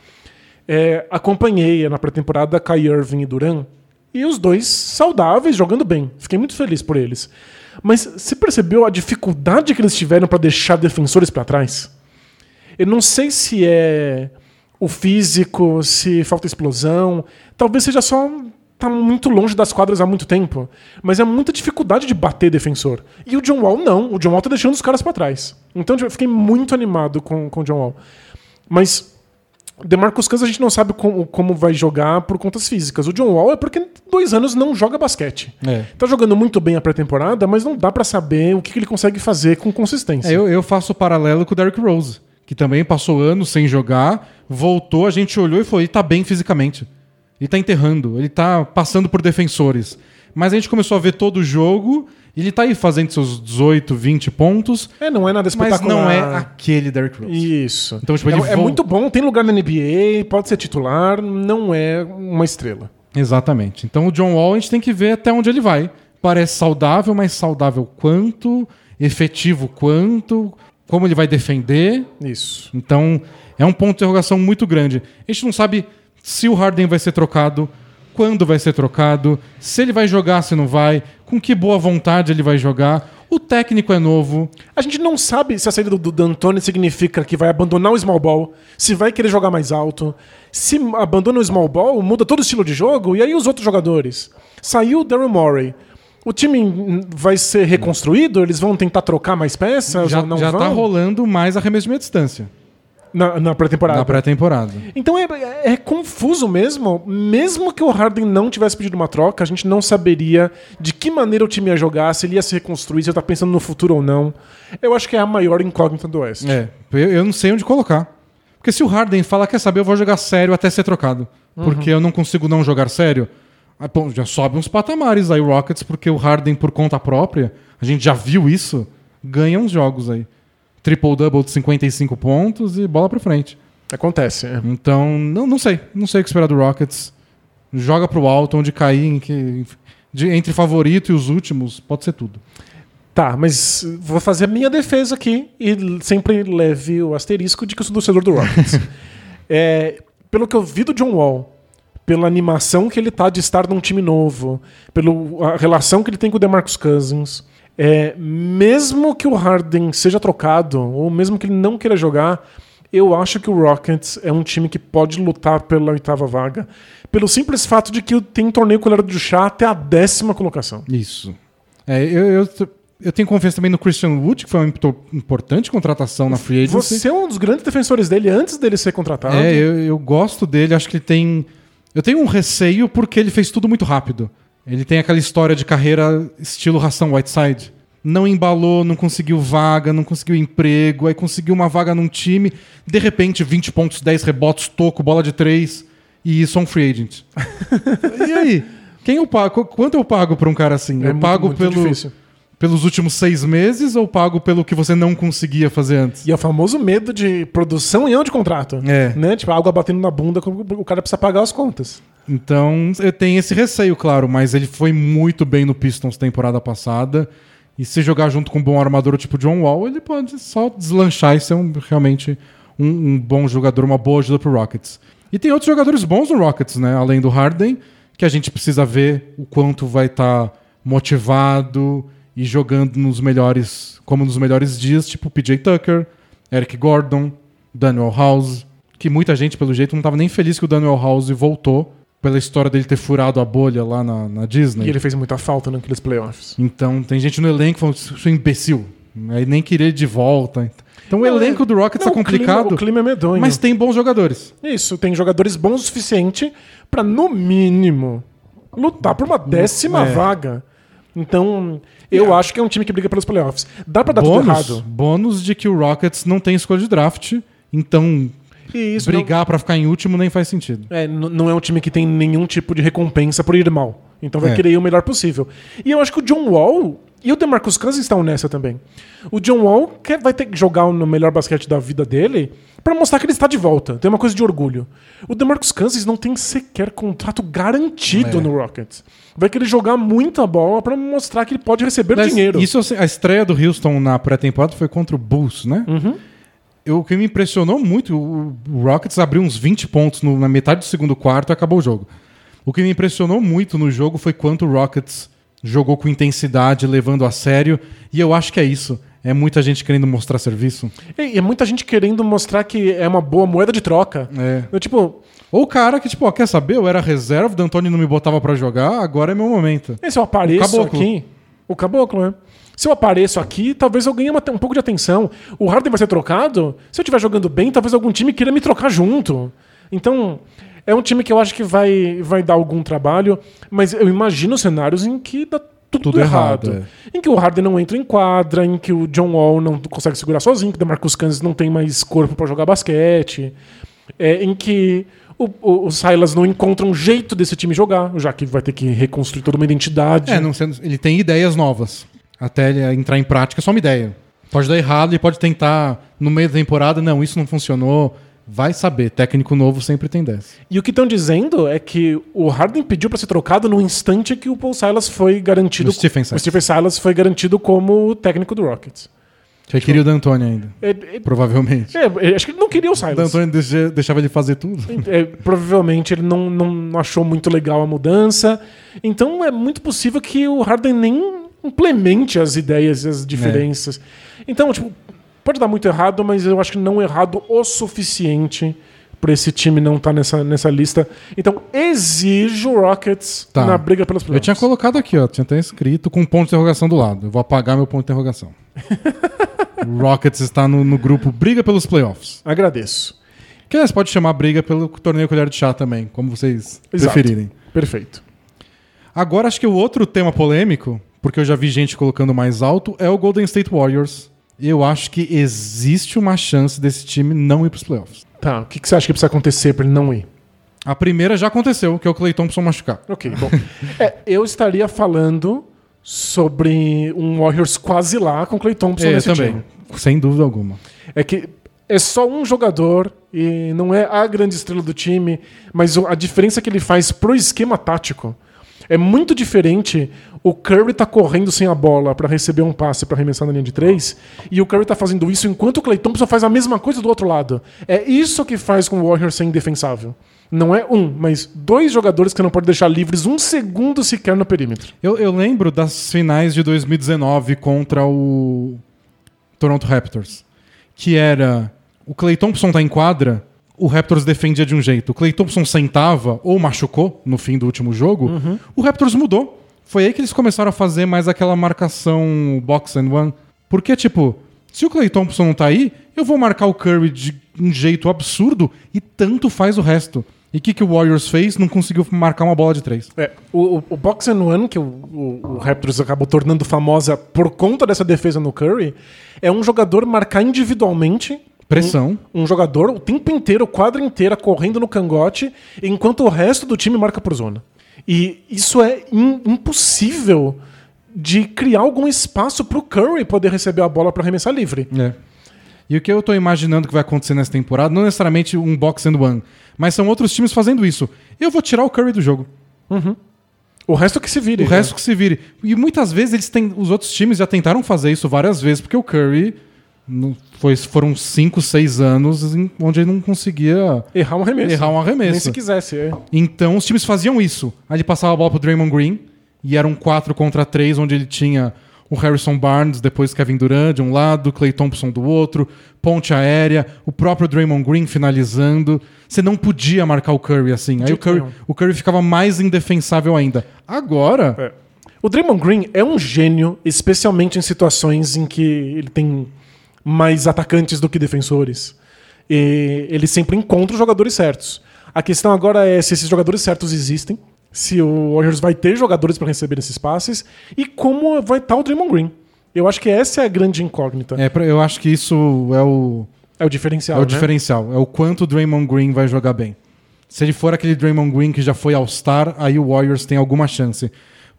[SPEAKER 2] É, acompanhei na pré-temporada Kai Irving e Duran e os dois saudáveis, jogando bem. Fiquei muito feliz por eles. Mas você percebeu a dificuldade que eles tiveram para deixar defensores para trás? Eu não sei se é o físico, se falta explosão. Talvez seja só tá muito longe das quadras há muito tempo. Mas é muita dificuldade de bater defensor. E o John Wall não. O John Wall tá deixando os caras pra trás. Então tipo, eu fiquei muito animado com, com o John Wall. Mas DeMarcus Cousins a gente não sabe como, como vai jogar por contas físicas. O John Wall é porque dois anos não joga basquete.
[SPEAKER 1] É.
[SPEAKER 2] Tá jogando muito bem a pré-temporada, mas não dá pra saber o que que ele consegue fazer com consistência.
[SPEAKER 1] É, eu, eu faço o paralelo com o Derrick Rose, que também passou anos sem jogar, voltou, a gente olhou e falou, ele tá bem fisicamente. Ele tá enterrando, ele tá passando por defensores. Mas a gente começou a ver todo o jogo, e ele tá aí fazendo seus 18, 20 pontos,
[SPEAKER 2] É, não é nada
[SPEAKER 1] mas
[SPEAKER 2] espetacular.
[SPEAKER 1] não é aquele Derrick Rose.
[SPEAKER 2] Isso.
[SPEAKER 1] Então, tipo,
[SPEAKER 2] é, é muito bom, tem lugar na NBA, pode ser titular, não é uma estrela.
[SPEAKER 1] Exatamente. Então o John Wall a gente tem que ver até onde ele vai. Parece saudável, mas saudável quanto, efetivo quanto, como ele vai defender.
[SPEAKER 2] Isso.
[SPEAKER 1] Então é um ponto de interrogação muito grande. A gente não sabe se o Harden vai ser trocado, quando vai ser trocado, se ele vai jogar, se não vai, com que boa vontade ele vai jogar. O técnico é novo.
[SPEAKER 2] A gente não sabe se a saída do, D'Antoni significa que vai abandonar o small ball, se vai querer jogar mais alto. Se abandona o small ball, muda todo o estilo de jogo, e aí os outros jogadores? Saiu o Daryl Morey. O time vai ser reconstruído? Eles vão tentar trocar mais peças?
[SPEAKER 1] Já,
[SPEAKER 2] não
[SPEAKER 1] já
[SPEAKER 2] vão?
[SPEAKER 1] tá rolando mais arremesso de meia distância.
[SPEAKER 2] Na, na pré-temporada.
[SPEAKER 1] na pré-temporada.
[SPEAKER 2] Então é, é- é confuso mesmo. Mesmo que o Harden não tivesse pedido uma troca, a gente não saberia de que maneira o time ia jogar, se ele ia se reconstruir, se ele tá pensando no futuro ou não. Eu acho que é a maior incógnita do Oeste.
[SPEAKER 1] É, eu, eu não sei onde colocar. Porque se o Harden fala, quer saber, eu vou jogar sério até ser trocado. Porque eu não consigo não jogar sério. Aí, pô, já sobe uns patamares aí, Rockets, porque o Harden, por conta própria, a gente já viu isso, ganha uns jogos aí. Triple-double de 55 pontos e bola pra frente.
[SPEAKER 2] Acontece. é.
[SPEAKER 1] Então, não, não sei. Não sei o que esperar do Rockets. Joga pro alto, onde cair, que, de- entre favorito e os últimos, pode ser tudo.
[SPEAKER 2] Tá, mas vou fazer a minha defesa aqui e sempre leve o asterisco de que eu sou torcedor do Rockets. É, pelo que eu vi do John Wall, pela animação que ele tá de estar num time novo, pela relação que ele tem com o DeMarcus Cousins, é, mesmo que o Harden seja trocado, ou mesmo que ele não queira jogar, eu acho que o Rockets é um time que pode lutar pela oitava vaga, pelo simples fato de que tem um torneio colher do chá até a décima colocação.
[SPEAKER 1] Isso. É, eu, eu, eu tenho confiança também no Christian Wood, que foi uma impo- importante contratação na Free Agency.
[SPEAKER 2] Você é um dos grandes defensores dele antes dele ser contratado.
[SPEAKER 1] É, eu, eu gosto dele, acho que ele tem. Eu tenho um receio porque ele fez tudo muito rápido. Ele tem aquela história de carreira estilo ração Whiteside. Não embalou, não conseguiu vaga, não conseguiu emprego, aí conseguiu uma vaga num time, de repente 20 pontos, 10 rebotes, toco, bola de 3 e isso é um free agent. e aí? Quem eu pago? Quanto eu pago pra um cara assim?
[SPEAKER 2] É
[SPEAKER 1] eu
[SPEAKER 2] muito,
[SPEAKER 1] pago
[SPEAKER 2] muito
[SPEAKER 1] pelo,
[SPEAKER 2] difícil.
[SPEAKER 1] pelos últimos seis meses ou pago pelo que você não conseguia fazer antes?
[SPEAKER 2] E é o famoso medo de produção e ano de contrato.
[SPEAKER 1] É.
[SPEAKER 2] Né? Tipo, água batendo na bunda, o cara precisa pagar as contas.
[SPEAKER 1] Então, eu tenho esse receio, claro, mas ele foi muito bem no Pistons temporada passada. E se jogar junto com um bom armador tipo John Wall, ele pode só deslanchar e ser um- realmente um, um bom jogador, uma boa ajuda pro Rockets. E tem outros jogadores bons no Rockets, né? Além do Harden, que a gente precisa ver o quanto vai estar motivado e jogando nos melhores, como nos melhores dias, tipo PJ Tucker, Eric Gordon, Daniel House, que muita gente, pelo jeito, não estava nem feliz que o Daniel House voltou pela história dele ter furado a bolha lá na, na Disney.
[SPEAKER 2] E ele fez muita falta naqueles playoffs.
[SPEAKER 1] Então tem gente no elenco falando, seu imbecil. Aí nem queria ele de volta. Então o elenco
[SPEAKER 2] é-
[SPEAKER 1] do Rockets
[SPEAKER 2] Não,
[SPEAKER 1] tá
[SPEAKER 2] o clima-
[SPEAKER 1] complicado,
[SPEAKER 2] O clima, é medonho.
[SPEAKER 1] mas tem bons jogadores.
[SPEAKER 2] Isso, tem jogadores bons o suficiente pra, no mínimo, lutar por uma décima
[SPEAKER 1] É.
[SPEAKER 2] vaga. Então, eu acho que é um time que briga pelos playoffs. Dá pra dar tudo
[SPEAKER 1] Bônus,
[SPEAKER 2] errado.
[SPEAKER 1] bônus de que o Rockets não tem escolha de draft, então
[SPEAKER 2] Isso não-
[SPEAKER 1] brigar pra ficar em último nem faz sentido.
[SPEAKER 2] É, não é um time que tem nenhum tipo de recompensa por ir mal. Então vai
[SPEAKER 1] É.
[SPEAKER 2] querer ir o melhor possível. E eu acho que o John Wall e o DeMarcus Cousins estão nessa também. O John Wall quer, vai ter que jogar no melhor basquete da vida dele pra mostrar que ele está de volta. Tem uma coisa de orgulho. O DeMarcus Cousins não tem sequer contrato garantido
[SPEAKER 1] É.
[SPEAKER 2] no Rockets. Vai querer jogar muita bola pra mostrar que ele pode receber
[SPEAKER 1] Mas
[SPEAKER 2] dinheiro.
[SPEAKER 1] Isso, assim, a estreia do Houston na pré-temporada foi contra o Bulls, né?
[SPEAKER 2] Uhum.
[SPEAKER 1] Eu- O que me impressionou muito, o o Rockets abriu uns 20 pontos no- na metade do segundo quarto e acabou o jogo. O que me impressionou muito no jogo foi quanto o Rockets jogou com intensidade, levando a sério. E eu acho que é isso. É muita gente querendo mostrar serviço.
[SPEAKER 2] E é muita gente querendo mostrar que é uma boa moeda de troca.
[SPEAKER 1] É.
[SPEAKER 2] Eu, tipo,
[SPEAKER 1] Ou o cara que, tipo, ó, quer saber? Eu era reserva, o D'Antoni não me botava pra jogar, agora é meu momento.
[SPEAKER 2] E se eu apareço
[SPEAKER 1] O caboclo.
[SPEAKER 2] aqui. O caboclo, né? Se eu apareço aqui, talvez eu ganhe uma- um pouco de atenção. O Harden vai ser trocado. Se eu estiver jogando bem, talvez algum time queira me trocar junto. Então, é um time que eu acho que vai, vai dar algum trabalho, mas eu imagino cenários em que dá tudo,
[SPEAKER 1] Tudo
[SPEAKER 2] errado.
[SPEAKER 1] errado,
[SPEAKER 2] Em que o Harden não entra em quadra, em que o John Wall não consegue segurar sozinho, que o DeMarcus Cousins não tem mais corpo para jogar basquete. É, em que o, o, o Silas não encontra um jeito desse time jogar, já que vai ter que reconstruir toda uma identidade.
[SPEAKER 1] É, não sendo, ele tem ideias novas. Até entrar em prática, é só uma ideia. Pode dar errado e pode tentar no meio da temporada, não, isso não funcionou. Vai saber, técnico novo sempre tem dessa.
[SPEAKER 2] E o que estão dizendo é que o Harden pediu para ser trocado no instante que o Paul Silas foi garantido.
[SPEAKER 1] O Stephen Silas.
[SPEAKER 2] o Stephen Silas foi garantido como técnico do Rockets.
[SPEAKER 1] Já queria o D'Antoni ainda,
[SPEAKER 2] É, é-
[SPEAKER 1] provavelmente.
[SPEAKER 2] é, acho que ele não queria o
[SPEAKER 1] O
[SPEAKER 2] Silas.
[SPEAKER 1] D'Antoni deixa- deixava ele fazer tudo.
[SPEAKER 2] É, provavelmente ele não, não achou muito legal a mudança. Então é muito possível que o Harden nem implemente as ideias e as diferenças. Então, tipo, pode dar muito errado, mas eu acho que não errado o suficiente para esse time não estar nessa, nessa lista. Então, exijo o Rockets
[SPEAKER 1] Tá.
[SPEAKER 2] na briga pelos
[SPEAKER 1] Eu
[SPEAKER 2] playoffs.
[SPEAKER 1] tinha colocado aqui, ó, tinha até escrito com um ponto de interrogação do lado. Eu vou apagar meu ponto de interrogação. o Rockets está no, no grupo briga pelos playoffs.
[SPEAKER 2] Agradeço.
[SPEAKER 1] Que aliás, pode chamar briga pelo torneio colher de chá também, como vocês
[SPEAKER 2] Exato.
[SPEAKER 1] preferirem.
[SPEAKER 2] Perfeito.
[SPEAKER 1] Agora acho que o outro tema polêmico, porque eu já vi gente colocando mais alto, é o Golden State Warriors. Eu acho que existe uma chance desse time não ir para os playoffs.
[SPEAKER 2] Tá, o que, que você acha que precisa acontecer pra ele não ir?
[SPEAKER 1] A primeira já aconteceu, que é o Clay Thompson machucar.
[SPEAKER 2] Ok, bom. É, eu estaria falando sobre um Warriors quase lá com Clay Thompson
[SPEAKER 1] É,
[SPEAKER 2] nesse
[SPEAKER 1] também,
[SPEAKER 2] time.
[SPEAKER 1] sem dúvida alguma.
[SPEAKER 2] É que é só um jogador e não é a grande estrela do time, mas o- a diferença que ele faz pro esquema tático é muito diferente. O Curry tá correndo sem a bola para receber um passe para arremessar na linha de três, e o Curry tá fazendo isso enquanto o Clay Thompson faz a mesma coisa do outro lado. É isso que faz com o Warriors ser indefensável. Não é um, mas dois jogadores que não pode deixar livres um segundo sequer no perímetro.
[SPEAKER 1] Eu, eu lembro das finais de 2019 contra o Toronto Raptors, que era o Clay Thompson tá em quadra, o Raptors defendia de um jeito, o Clay Thompson sentava ou machucou no fim do último jogo, o Raptors mudou. Foi aí que eles começaram a fazer mais aquela marcação box and one, porque tipo, se o Clay Thompson não tá aí, eu vou marcar o Curry de um jeito absurdo e tanto faz o resto. E o que, que o Warriors fez? Não conseguiu marcar uma bola de três.
[SPEAKER 2] É, o, o, o Box and One, que o, o, o Raptors acabou tornando famosa por conta dessa defesa no Curry, é um jogador marcar individualmente.
[SPEAKER 1] Pressão.
[SPEAKER 2] Um, um jogador o tempo inteiro, quadra inteira, correndo no cangote, enquanto o resto do time marca por zona. E isso é im- impossível de criar algum espaço pro Curry poder receber a bola para arremessar livre.
[SPEAKER 1] É. E o que eu tô imaginando que vai acontecer nessa temporada, não necessariamente um box and one, mas são outros times fazendo isso. Eu vou tirar o Curry do jogo.
[SPEAKER 2] O resto que se vire.
[SPEAKER 1] O resto que se vire. E muitas vezes eles têm, os outros times já tentaram fazer isso várias vezes, porque o Curry foi, foram 5, 6 anos em- onde ele não conseguia
[SPEAKER 2] Errar um arremesso.
[SPEAKER 1] errar um arremesso.
[SPEAKER 2] Nem se quisesse. É.
[SPEAKER 1] Então os times faziam isso. Aí ele passava a bola pro Draymond Green e era um 4 contra 3, onde ele tinha o Harrison Barnes, depois Kevin Durant de um lado, Clay Thompson do outro, ponte aérea, o próprio Draymond Green finalizando. Você não podia marcar o Curry assim. Aí o Curry, o Curry ficava mais indefensável ainda. Agora,
[SPEAKER 2] É. O Draymond Green é um gênio, especialmente em situações em que ele tem mais atacantes do que defensores. E ele sempre encontra os jogadores certos. A questão agora é se esses jogadores certos existem, se o Warriors vai ter jogadores para receber esses passes e como vai estar o Draymond Green. Eu acho que essa é a grande incógnita. É,
[SPEAKER 1] é, eu acho que isso é o,
[SPEAKER 2] o diferencial.
[SPEAKER 1] é o
[SPEAKER 2] né?
[SPEAKER 1] diferencial. É o quanto o Draymond Green vai jogar bem. Se ele for aquele Draymond Green que já foi All-Star, aí o Warriors tem alguma chance.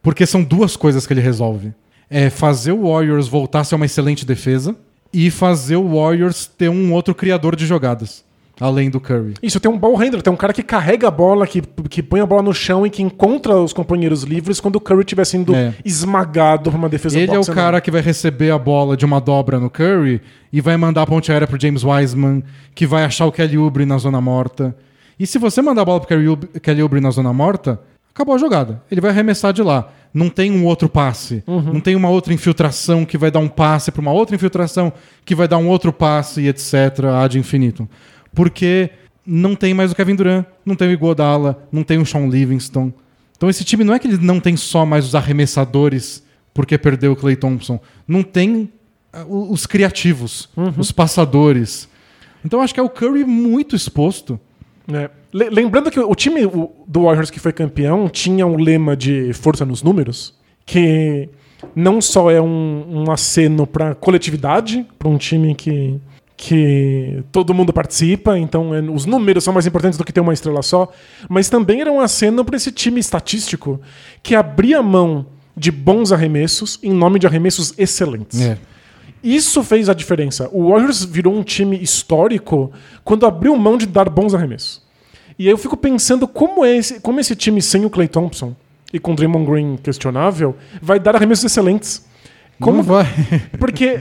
[SPEAKER 1] Porque são duas coisas que ele resolve. É fazer o Warriors voltar a ser uma excelente defesa e fazer o Warriors ter um outro criador de jogadas, além do Curry.
[SPEAKER 2] Isso, tem um ball handler, tem um cara que carrega a bola, que, que põe a bola no chão e que encontra os companheiros livres quando o Curry estiver sendo
[SPEAKER 1] É.
[SPEAKER 2] esmagado por uma defesa
[SPEAKER 1] Ele é o
[SPEAKER 2] box and
[SPEAKER 1] cara que vai receber a bola de uma dobra no Curry e vai mandar a ponte aérea pro James Wiseman, que vai achar o Kelly Oubre na zona morta. E se você mandar a bola pro Kelly Oubre na zona morta, acabou a jogada. Ele vai arremessar de lá. Não tem um outro passe. Não tem uma outra infiltração que vai dar um passe para uma outra infiltração que vai dar um outro passe e etc. ad infinito. Porque não tem mais o Kevin Durant, não tem o Iguodala, não tem o Sean Livingston. Então esse time não é que ele não tem só mais os arremessadores porque perdeu o Clay Thompson. Não tem ah, os criativos, os passadores. Então acho que é o Curry muito exposto.
[SPEAKER 2] É. Le- Lembrando que o time do Warriors que foi campeão tinha um lema de força nos números, que não só é um, um aceno para coletividade, para um time que, que todo mundo participa, então é, os números são mais importantes do que ter uma estrela só, mas também era um aceno para esse time estatístico que abria mão de bons arremessos em nome de arremessos excelentes.
[SPEAKER 1] É.
[SPEAKER 2] Isso fez a diferença. O Warriors virou um time histórico quando abriu mão de dar bons arremessos. E aí eu fico pensando como, é esse, como esse time sem o Clay Thompson e com o Draymond Green questionável vai dar arremessos excelentes. Como
[SPEAKER 1] Não vai.
[SPEAKER 2] Porque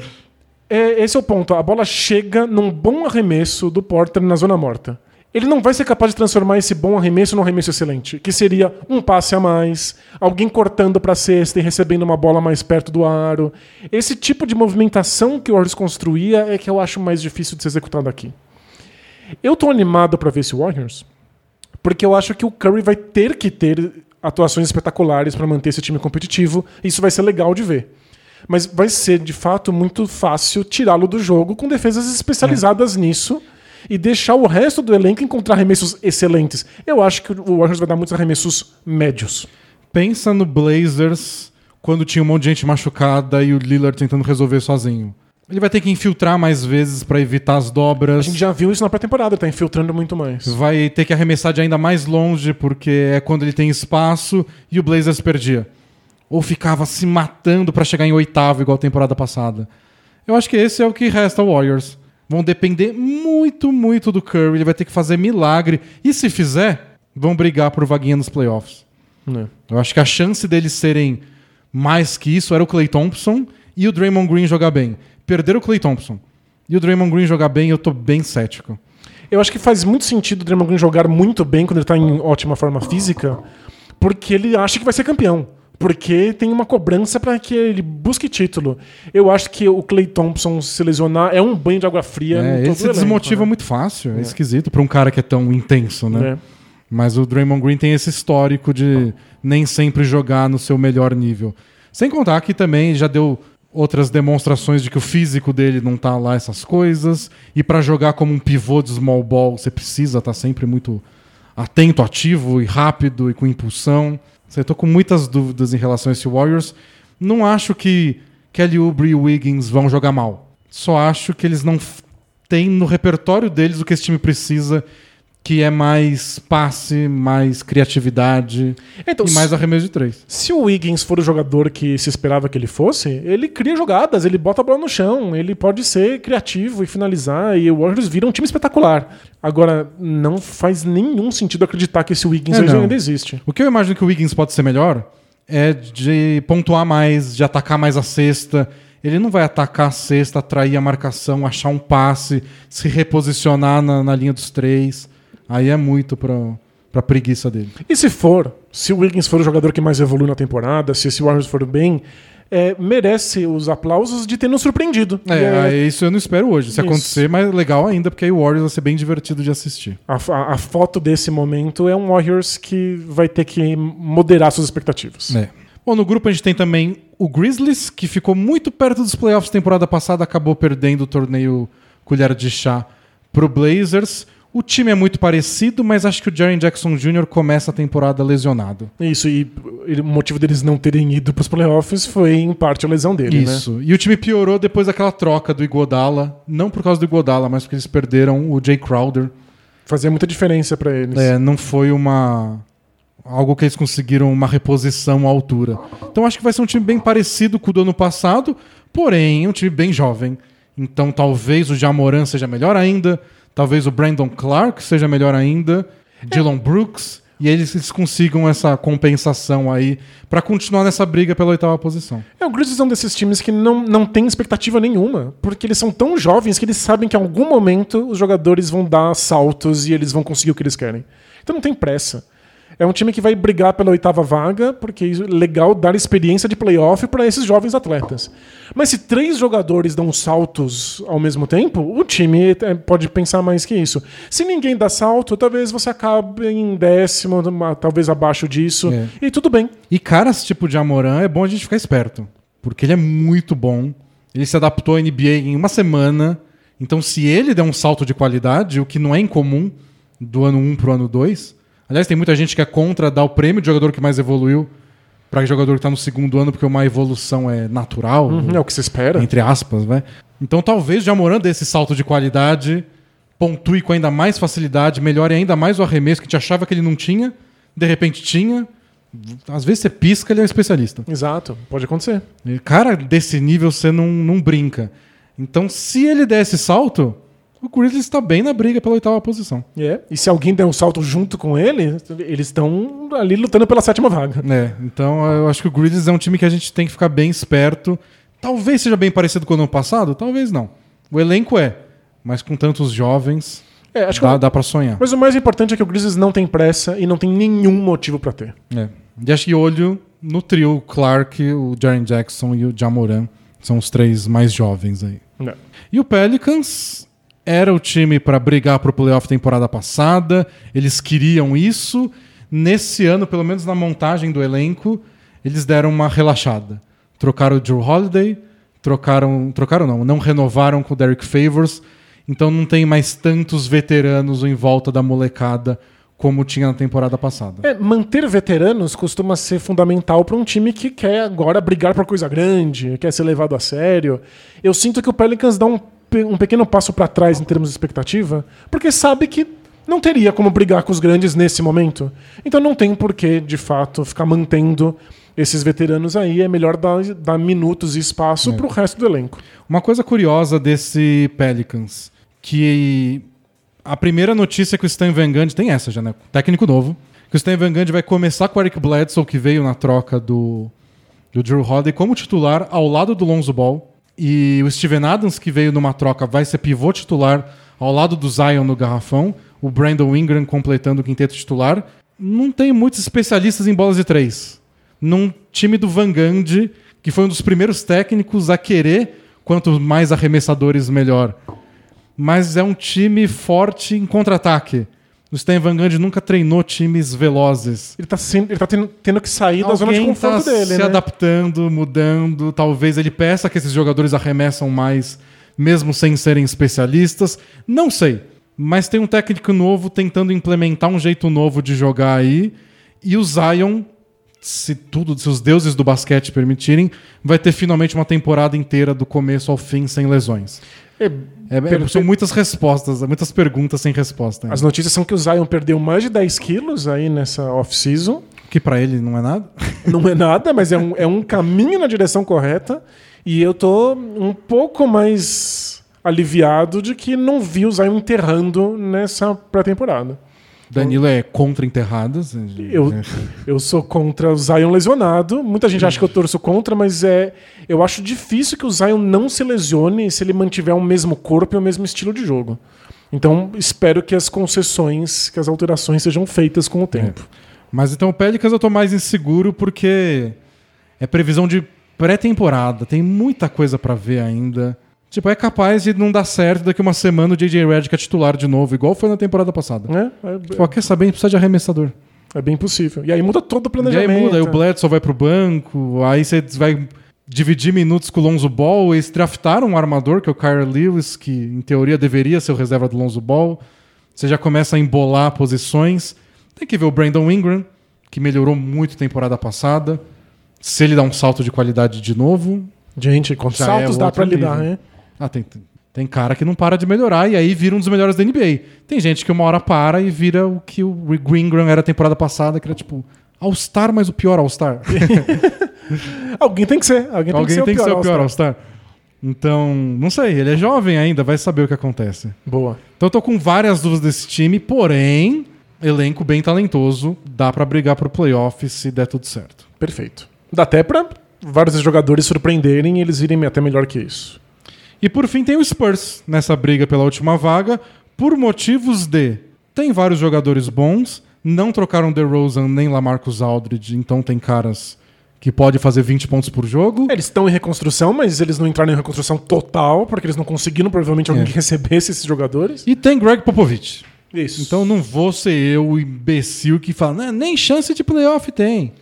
[SPEAKER 2] é, esse é o ponto. A bola chega num bom arremesso do Porter na zona morta. Ele não vai ser capaz de transformar esse bom arremesso num arremesso excelente, que seria um passe a mais, alguém cortando para cesta e recebendo uma bola mais perto do aro. Esse tipo de movimentação que o Warriors construía é que eu acho mais difícil de ser executado aqui. Eu tô animado para ver esse Warriors, porque eu acho que o Curry vai ter que ter atuações espetaculares para manter esse time competitivo, isso vai ser legal de ver. Mas vai ser, de fato, muito fácil tirá-lo do jogo com defesas especializadas nisso e deixar o resto do elenco encontrar arremessos excelentes. Eu acho que o Warriors vai dar muitos arremessos médios.
[SPEAKER 1] Pensa no Blazers quando tinha um monte de gente machucada e o Lillard tentando resolver sozinho. Ele vai ter que infiltrar mais vezes pra evitar as
[SPEAKER 2] A
[SPEAKER 1] dobras.
[SPEAKER 2] gente já viu isso na pré-temporada, tá infiltrando muito mais.
[SPEAKER 1] Vai ter que arremessar de ainda mais longe, porque é quando ele tem espaço e o Blazers perdia. Ou ficava se matando pra chegar em oitavo, igual a temporada passada. Eu acho que esse é o que resta ao Warriors. Vão depender muito, muito do Curry. Ele vai ter que fazer milagre. E se fizer, vão brigar por vaguinha nos playoffs.
[SPEAKER 2] Né?
[SPEAKER 1] Eu acho que a chance deles serem mais que isso era o Clay Thompson e o Draymond Green jogar bem. Perder o Clay Thompson e o Draymond Green jogar bem, eu tô bem cético.
[SPEAKER 2] Eu acho que faz muito sentido o Draymond Green jogar muito bem quando ele tá em ótima forma física, porque ele acha que vai ser campeão. Porque tem uma cobrança para que ele busque título. Eu acho que o Clay Thompson se lesionar é um banho de água fria.
[SPEAKER 1] É, ele se
[SPEAKER 2] elenco,
[SPEAKER 1] desmotiva
[SPEAKER 2] né?
[SPEAKER 1] muito fácil. É, esquisito pra um cara que é tão intenso, né?
[SPEAKER 2] É.
[SPEAKER 1] Mas o Draymond Green tem esse histórico de nem sempre jogar no seu melhor nível. Sem contar que também já deu outras demonstrações de que o físico dele não tá lá essas coisas. E pra jogar como um pivô de small ball, você precisa estar sempre muito atento, ativo e rápido e com impulsão. Eu tô com muitas dúvidas em relação a esse Warriors. Não acho que Kelly Oubre e Wiggins vão jogar mal. Só acho que eles não têm no repertório deles o que esse time precisa, que é mais passe, mais criatividade
[SPEAKER 2] Então,
[SPEAKER 1] e mais arremesso de três.
[SPEAKER 2] Se o Wiggins for o jogador que se esperava que ele fosse, ele cria jogadas, ele bota a bola no chão, ele pode ser criativo e finalizar, e o Warriors vira um time espetacular. Agora, não faz nenhum sentido acreditar que esse Wiggins
[SPEAKER 1] É, não.
[SPEAKER 2] ainda existe.
[SPEAKER 1] O que eu imagino que o Wiggins pode ser melhor é de pontuar mais, de atacar mais a cesta. Ele não vai atacar a cesta, atrair a marcação, achar um passe, se reposicionar na, na linha dos três. Aí é muito pra, pra preguiça dele.
[SPEAKER 2] E se for, se o Wiggins for o jogador que mais evolui na temporada, se esse Warriors for bem, é, merece os aplausos de ter nos surpreendido. E
[SPEAKER 1] É, é, isso eu não espero hoje. Se
[SPEAKER 2] Isso.
[SPEAKER 1] acontecer, mas legal ainda, porque aí o Warriors vai ser bem divertido de assistir.
[SPEAKER 2] A, a- a foto desse momento é um Warriors que vai ter que moderar suas expectativas.
[SPEAKER 1] É. Bom, no grupo a gente tem também o Grizzlies, que ficou muito perto dos playoffs temporada passada, acabou perdendo o torneio colher de chá pro Blazers. O time é muito parecido, mas acho que o Jaren Jackson Jr. começa a temporada lesionado.
[SPEAKER 2] Isso, e o motivo deles não terem ido pros playoffs foi, em parte, a lesão dele, né?
[SPEAKER 1] Isso. E o time piorou depois daquela troca do Iguodala. Não por causa do Iguodala, mas porque eles perderam o Jay Crowder.
[SPEAKER 2] Fazia muita diferença pra eles.
[SPEAKER 1] É, não foi uma. Algo que eles conseguiram uma reposição à altura. Então acho que vai ser um time bem parecido com o do ano passado, porém, um time bem jovem. Então talvez o Jamoran seja melhor ainda, talvez o Brandon Clark seja melhor ainda, Dylan Brooks, e eles, eles consigam essa compensação aí pra continuar nessa briga pela oitava posição.
[SPEAKER 2] É, o Grizzlies é um desses times que não, não tem expectativa nenhuma, porque eles são tão jovens que eles sabem que em algum momento os jogadores vão dar saltos e eles vão conseguir o que eles querem. Então não tem pressa. É um time que vai brigar pela oitava vaga, porque é legal dar experiência de playoff para esses jovens atletas. Mas se três jogadores dão saltos ao mesmo tempo, o time é, pode pensar mais que isso. Se ninguém dá salto, talvez você acabe em décimo, talvez abaixo disso,
[SPEAKER 1] É.
[SPEAKER 2] e tudo bem.
[SPEAKER 1] E caras tipo de Amoran é bom a gente ficar esperto. Porque ele é muito bom. Ele se adaptou à NBA em uma semana. Então, se ele der um salto de qualidade, o que não é incomum do ano 1 pro ano 2. Aliás, tem muita gente que é contra dar o prêmio de jogador que mais evoluiu para jogador que tá no segundo ano, porque uma evolução é natural,
[SPEAKER 2] É o que se espera.
[SPEAKER 1] entre aspas, né? Então, talvez o Jamoran dê esse salto de qualidade, pontue com ainda mais facilidade, melhore ainda mais o arremesso que a gente achava que ele não tinha, de repente tinha. Às vezes você pisca, ele é um especialista.
[SPEAKER 2] Exato, pode acontecer.
[SPEAKER 1] E, Cara, desse nível você não, não brinca. Então, se ele der esse salto, o Grizzlies está bem na briga pela oitava posição.
[SPEAKER 2] É. E se alguém der um salto junto com ele, eles estão ali lutando pela sétima vaga.
[SPEAKER 1] É, então eu acho que o Grizzlies é um time que a gente tem que ficar bem esperto. Talvez seja bem parecido com o ano passado, talvez não. O elenco é, mas com tantos jovens,
[SPEAKER 2] É, acho que
[SPEAKER 1] dá,
[SPEAKER 2] o-
[SPEAKER 1] dá pra sonhar.
[SPEAKER 2] Mas o mais importante é que o Grizzlies não tem pressa e não tem nenhum motivo pra ter.
[SPEAKER 1] É. E acho que olho no trio, o Clark, o Jaren Jackson e o Jamoran. São os três mais jovens aí.
[SPEAKER 2] Não.
[SPEAKER 1] E o Pelicans era o time para brigar pro playoff temporada passada. Eles queriam isso. Nesse ano, pelo menos na montagem do elenco, eles deram uma relaxada. trocaram o Drew Holiday, trocaram, trocaram não, não renovaram com o Derek Favors, então não tem mais tantos veteranos em volta da molecada como tinha na temporada passada.
[SPEAKER 2] É, manter veteranos costuma ser fundamental para um time que quer agora brigar por coisa grande, quer ser levado a sério. Eu sinto que o Pelicans dá um, um pequeno passo para trás em termos de expectativa, porque sabe que não teria como brigar com os grandes nesse momento. Então não tem por que, de fato, ficar mantendo esses veteranos aí. É melhor dar, dar minutos e espaço para o resto do elenco.
[SPEAKER 1] Uma coisa curiosa desse Pelicans, que a primeira notícia é que o Stan Van Gundy tem essa já, né? Técnico novo. Que o Stan Van Gundy vai começar com o Eric Bledsoe, que veio na troca do, do Drew Holiday, como titular ao lado do Lonzo Ball. E o Steven Adams, que veio numa troca, vai ser pivô titular ao lado do Zion no garrafão. O Brandon Ingram completando o quinteto titular. Não tem muitos especialistas em bolas de três. Num time do Van Gundy, que foi um dos primeiros técnicos a querer quanto mais arremessadores, melhor. Mas é um time forte em contra-ataque. O Stan Van Gundy nunca treinou times velozes.
[SPEAKER 2] Ele tá, sempre, ele tá tendo, tendo que sair da zona de
[SPEAKER 1] Alguém
[SPEAKER 2] conforto
[SPEAKER 1] tá
[SPEAKER 2] dele,
[SPEAKER 1] se
[SPEAKER 2] né?
[SPEAKER 1] adaptando, mudando. Talvez ele peça que esses jogadores arremessam mais, mesmo sem serem especialistas. Não sei. Mas tem um técnico novo tentando implementar um jeito novo de jogar aí. E o Zion, se tudo, se os deuses do basquete permitirem, vai ter finalmente uma temporada inteira do começo ao fim sem lesões.
[SPEAKER 2] É,
[SPEAKER 1] É, é-
[SPEAKER 2] Pelo-
[SPEAKER 1] são muitas respostas, muitas perguntas sem resposta. ainda.
[SPEAKER 2] As notícias são que o Zion perdeu mais de 10 quilos aí nessa off-season.
[SPEAKER 1] Que pra ele não é nada.
[SPEAKER 2] Não é nada, mas é um, é um caminho na direção correta. E eu tô um pouco mais aliviado de que não vi o Zion enterrando nessa pré-temporada.
[SPEAKER 1] Danilo é contra enterradas.
[SPEAKER 2] Eu, eu sou contra o Zion lesionado. Muita gente acha que eu torço contra, mas é, eu acho difícil que o Zion não se lesione se ele mantiver o mesmo corpo e o mesmo estilo de jogo. Então, espero que as concessões, que as alterações sejam feitas com o tempo.
[SPEAKER 1] Mas então o Pelicans eu tô mais inseguro porque é previsão de pré-temporada. Tem muita coisa pra ver ainda. Tipo, é capaz de não dar certo daqui uma semana o JJ Redick é titular de novo, igual foi na temporada passada.
[SPEAKER 2] Né? É,
[SPEAKER 1] Tipo, ó, quer saber? A gente precisa de arremessador.
[SPEAKER 2] é bem possível. E aí muda todo o
[SPEAKER 1] E aí
[SPEAKER 2] planejamento.
[SPEAKER 1] muda, aí o Bledsoe vai pro banco, aí você vai dividir minutos com o Lonzo Ball, eles draftaram um armador, que é o Kyrie Lewis, que em teoria deveria ser o reserva do Lonzo Ball. Você já começa a embolar posições. Tem que ver o Brandon Ingram, que melhorou muito temporada passada. Se ele dá um salto de qualidade de novo.
[SPEAKER 2] Gente, com
[SPEAKER 1] Já
[SPEAKER 2] saltos
[SPEAKER 1] é
[SPEAKER 2] dá pra lidar, né?
[SPEAKER 1] Ah, tem, tem cara que não para de melhorar e aí vira um dos melhores da NBA. Tem gente que uma hora para e vira o que o Ingram era a temporada passada, que era tipo All-Star, mas o pior All-Star.
[SPEAKER 2] Alguém tem que ser. Alguém,
[SPEAKER 1] Alguém tem que ser o pior
[SPEAKER 2] All-Star.
[SPEAKER 1] Então, não sei, ele é jovem ainda, vai saber o que acontece.
[SPEAKER 2] Boa.
[SPEAKER 1] Então eu tô com várias dúvidas desse time, porém, elenco bem talentoso, dá pra brigar pro playoff se der tudo certo.
[SPEAKER 2] Perfeito. Dá até pra vários jogadores surpreenderem e eles irem até melhor que isso.
[SPEAKER 1] E por fim tem o Spurs nessa briga pela última vaga, por motivos de tem vários jogadores bons, não trocaram DeRozan nem Lamarcus Aldridge, então tem caras que podem fazer 20 pontos por jogo.
[SPEAKER 2] Eles estão em reconstrução, mas eles não entraram em reconstrução total, porque eles não conseguiram provavelmente alguém
[SPEAKER 1] É.
[SPEAKER 2] que recebesse esses jogadores.
[SPEAKER 1] E tem Greg Popovich.
[SPEAKER 2] Isso.
[SPEAKER 1] Então não vou ser eu o imbecil que fala, "Né, nem chance de playoff tem.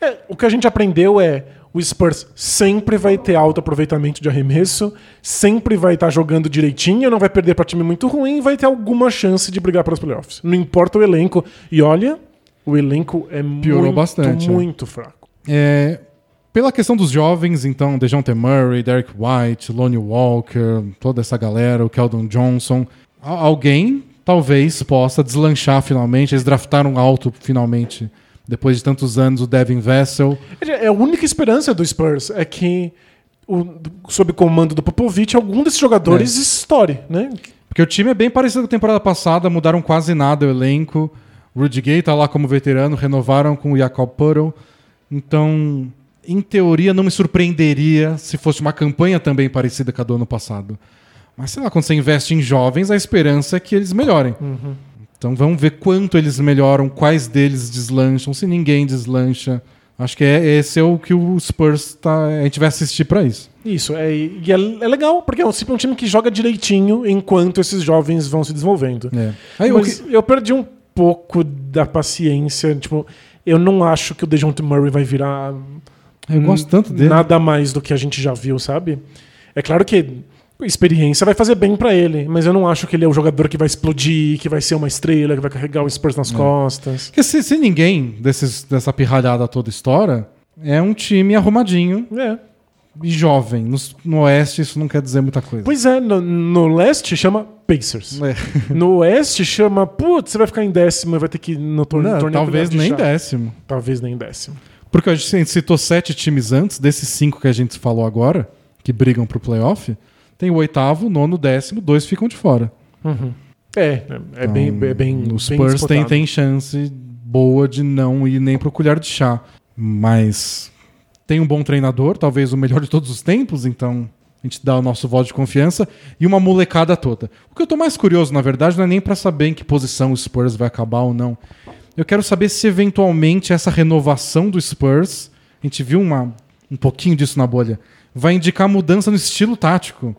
[SPEAKER 2] É, o que a gente aprendeu é o Spurs sempre vai ter alto aproveitamento de arremesso, sempre vai estar jogando direitinho, não vai perder para time muito ruim e vai ter alguma chance de brigar para os playoffs. Não importa o elenco. E olha, o elenco é
[SPEAKER 1] Piorou
[SPEAKER 2] muito,
[SPEAKER 1] bastante, é.
[SPEAKER 2] muito fraco.
[SPEAKER 1] É, pela questão dos jovens, então, DeJounte Murray, Derek White, Lonnie Walker, toda essa galera, o Keldon Johnson, alguém talvez possa deslanchar finalmente. Eles draftaram alto finalmente, depois de tantos anos, o Devin Vessel.
[SPEAKER 2] É a única esperança do Spurs é que, o, sob comando do Popovich, algum desses jogadores
[SPEAKER 1] É.
[SPEAKER 2] estoure, né?
[SPEAKER 1] Porque o time é bem parecido com a temporada passada, mudaram quase nada o elenco. Rudy Gay tá lá como veterano, renovaram com o Jakob Puddle. Então, em teoria, não me surpreenderia se fosse uma campanha também parecida com a do ano passado. Mas sei lá, quando você investe em jovens, a esperança é que eles melhorem. Então vamos ver quanto eles melhoram, quais deles deslancham, se ninguém deslancha. Acho que é, esse é o que o Spurs tá. A gente vai assistir pra isso.
[SPEAKER 2] Isso, é, e é, é legal, porque é um, um time que joga direitinho enquanto esses jovens vão se desenvolvendo.
[SPEAKER 1] É. Aí,
[SPEAKER 2] Mas
[SPEAKER 1] que-
[SPEAKER 2] eu perdi um pouco da paciência. Tipo, eu não acho que o DeJounte Murray vai virar
[SPEAKER 1] Eu gosto tanto dele.
[SPEAKER 2] Nada mais do que a gente já viu, sabe? É claro que experiência vai fazer bem pra ele, mas eu não acho que ele é o jogador que vai explodir, que vai ser uma estrela, que vai carregar o Spurs nas costas.
[SPEAKER 1] Porque se, se ninguém desses, dessa pirralhada toda estoura, é um time arrumadinho
[SPEAKER 2] É.
[SPEAKER 1] e jovem. No, no Oeste isso não quer dizer muita coisa.
[SPEAKER 2] Pois é, no, no leste chama Pacers.
[SPEAKER 1] É.
[SPEAKER 2] No oeste chama, putz, você vai ficar em décimo e vai ter que ir no torne-
[SPEAKER 1] Não,
[SPEAKER 2] torneio
[SPEAKER 1] talvez nem décimo.
[SPEAKER 2] Talvez nem décimo.
[SPEAKER 1] Porque a gente citou sete times antes, desses cinco que a gente falou agora, que brigam pro playoff, tem o oitavo, o nono, o décimo, dois ficam de fora.
[SPEAKER 2] É, é, é bem, é bem.
[SPEAKER 1] Os
[SPEAKER 2] bem
[SPEAKER 1] Spurs
[SPEAKER 2] disputado.
[SPEAKER 1] têm, têm chance boa de não ir nem pro colher de chá. Mas tem um bom treinador, talvez o melhor de todos os tempos, então a gente dá o nosso voto de confiança. E uma molecada toda. O que eu tô mais curioso, na verdade, não é nem pra saber em que posição o Spurs vai acabar ou não. Eu quero saber se eventualmente essa renovação do Spurs, a gente viu uma, um pouquinho disso na bolha, vai indicar mudança no estilo tático.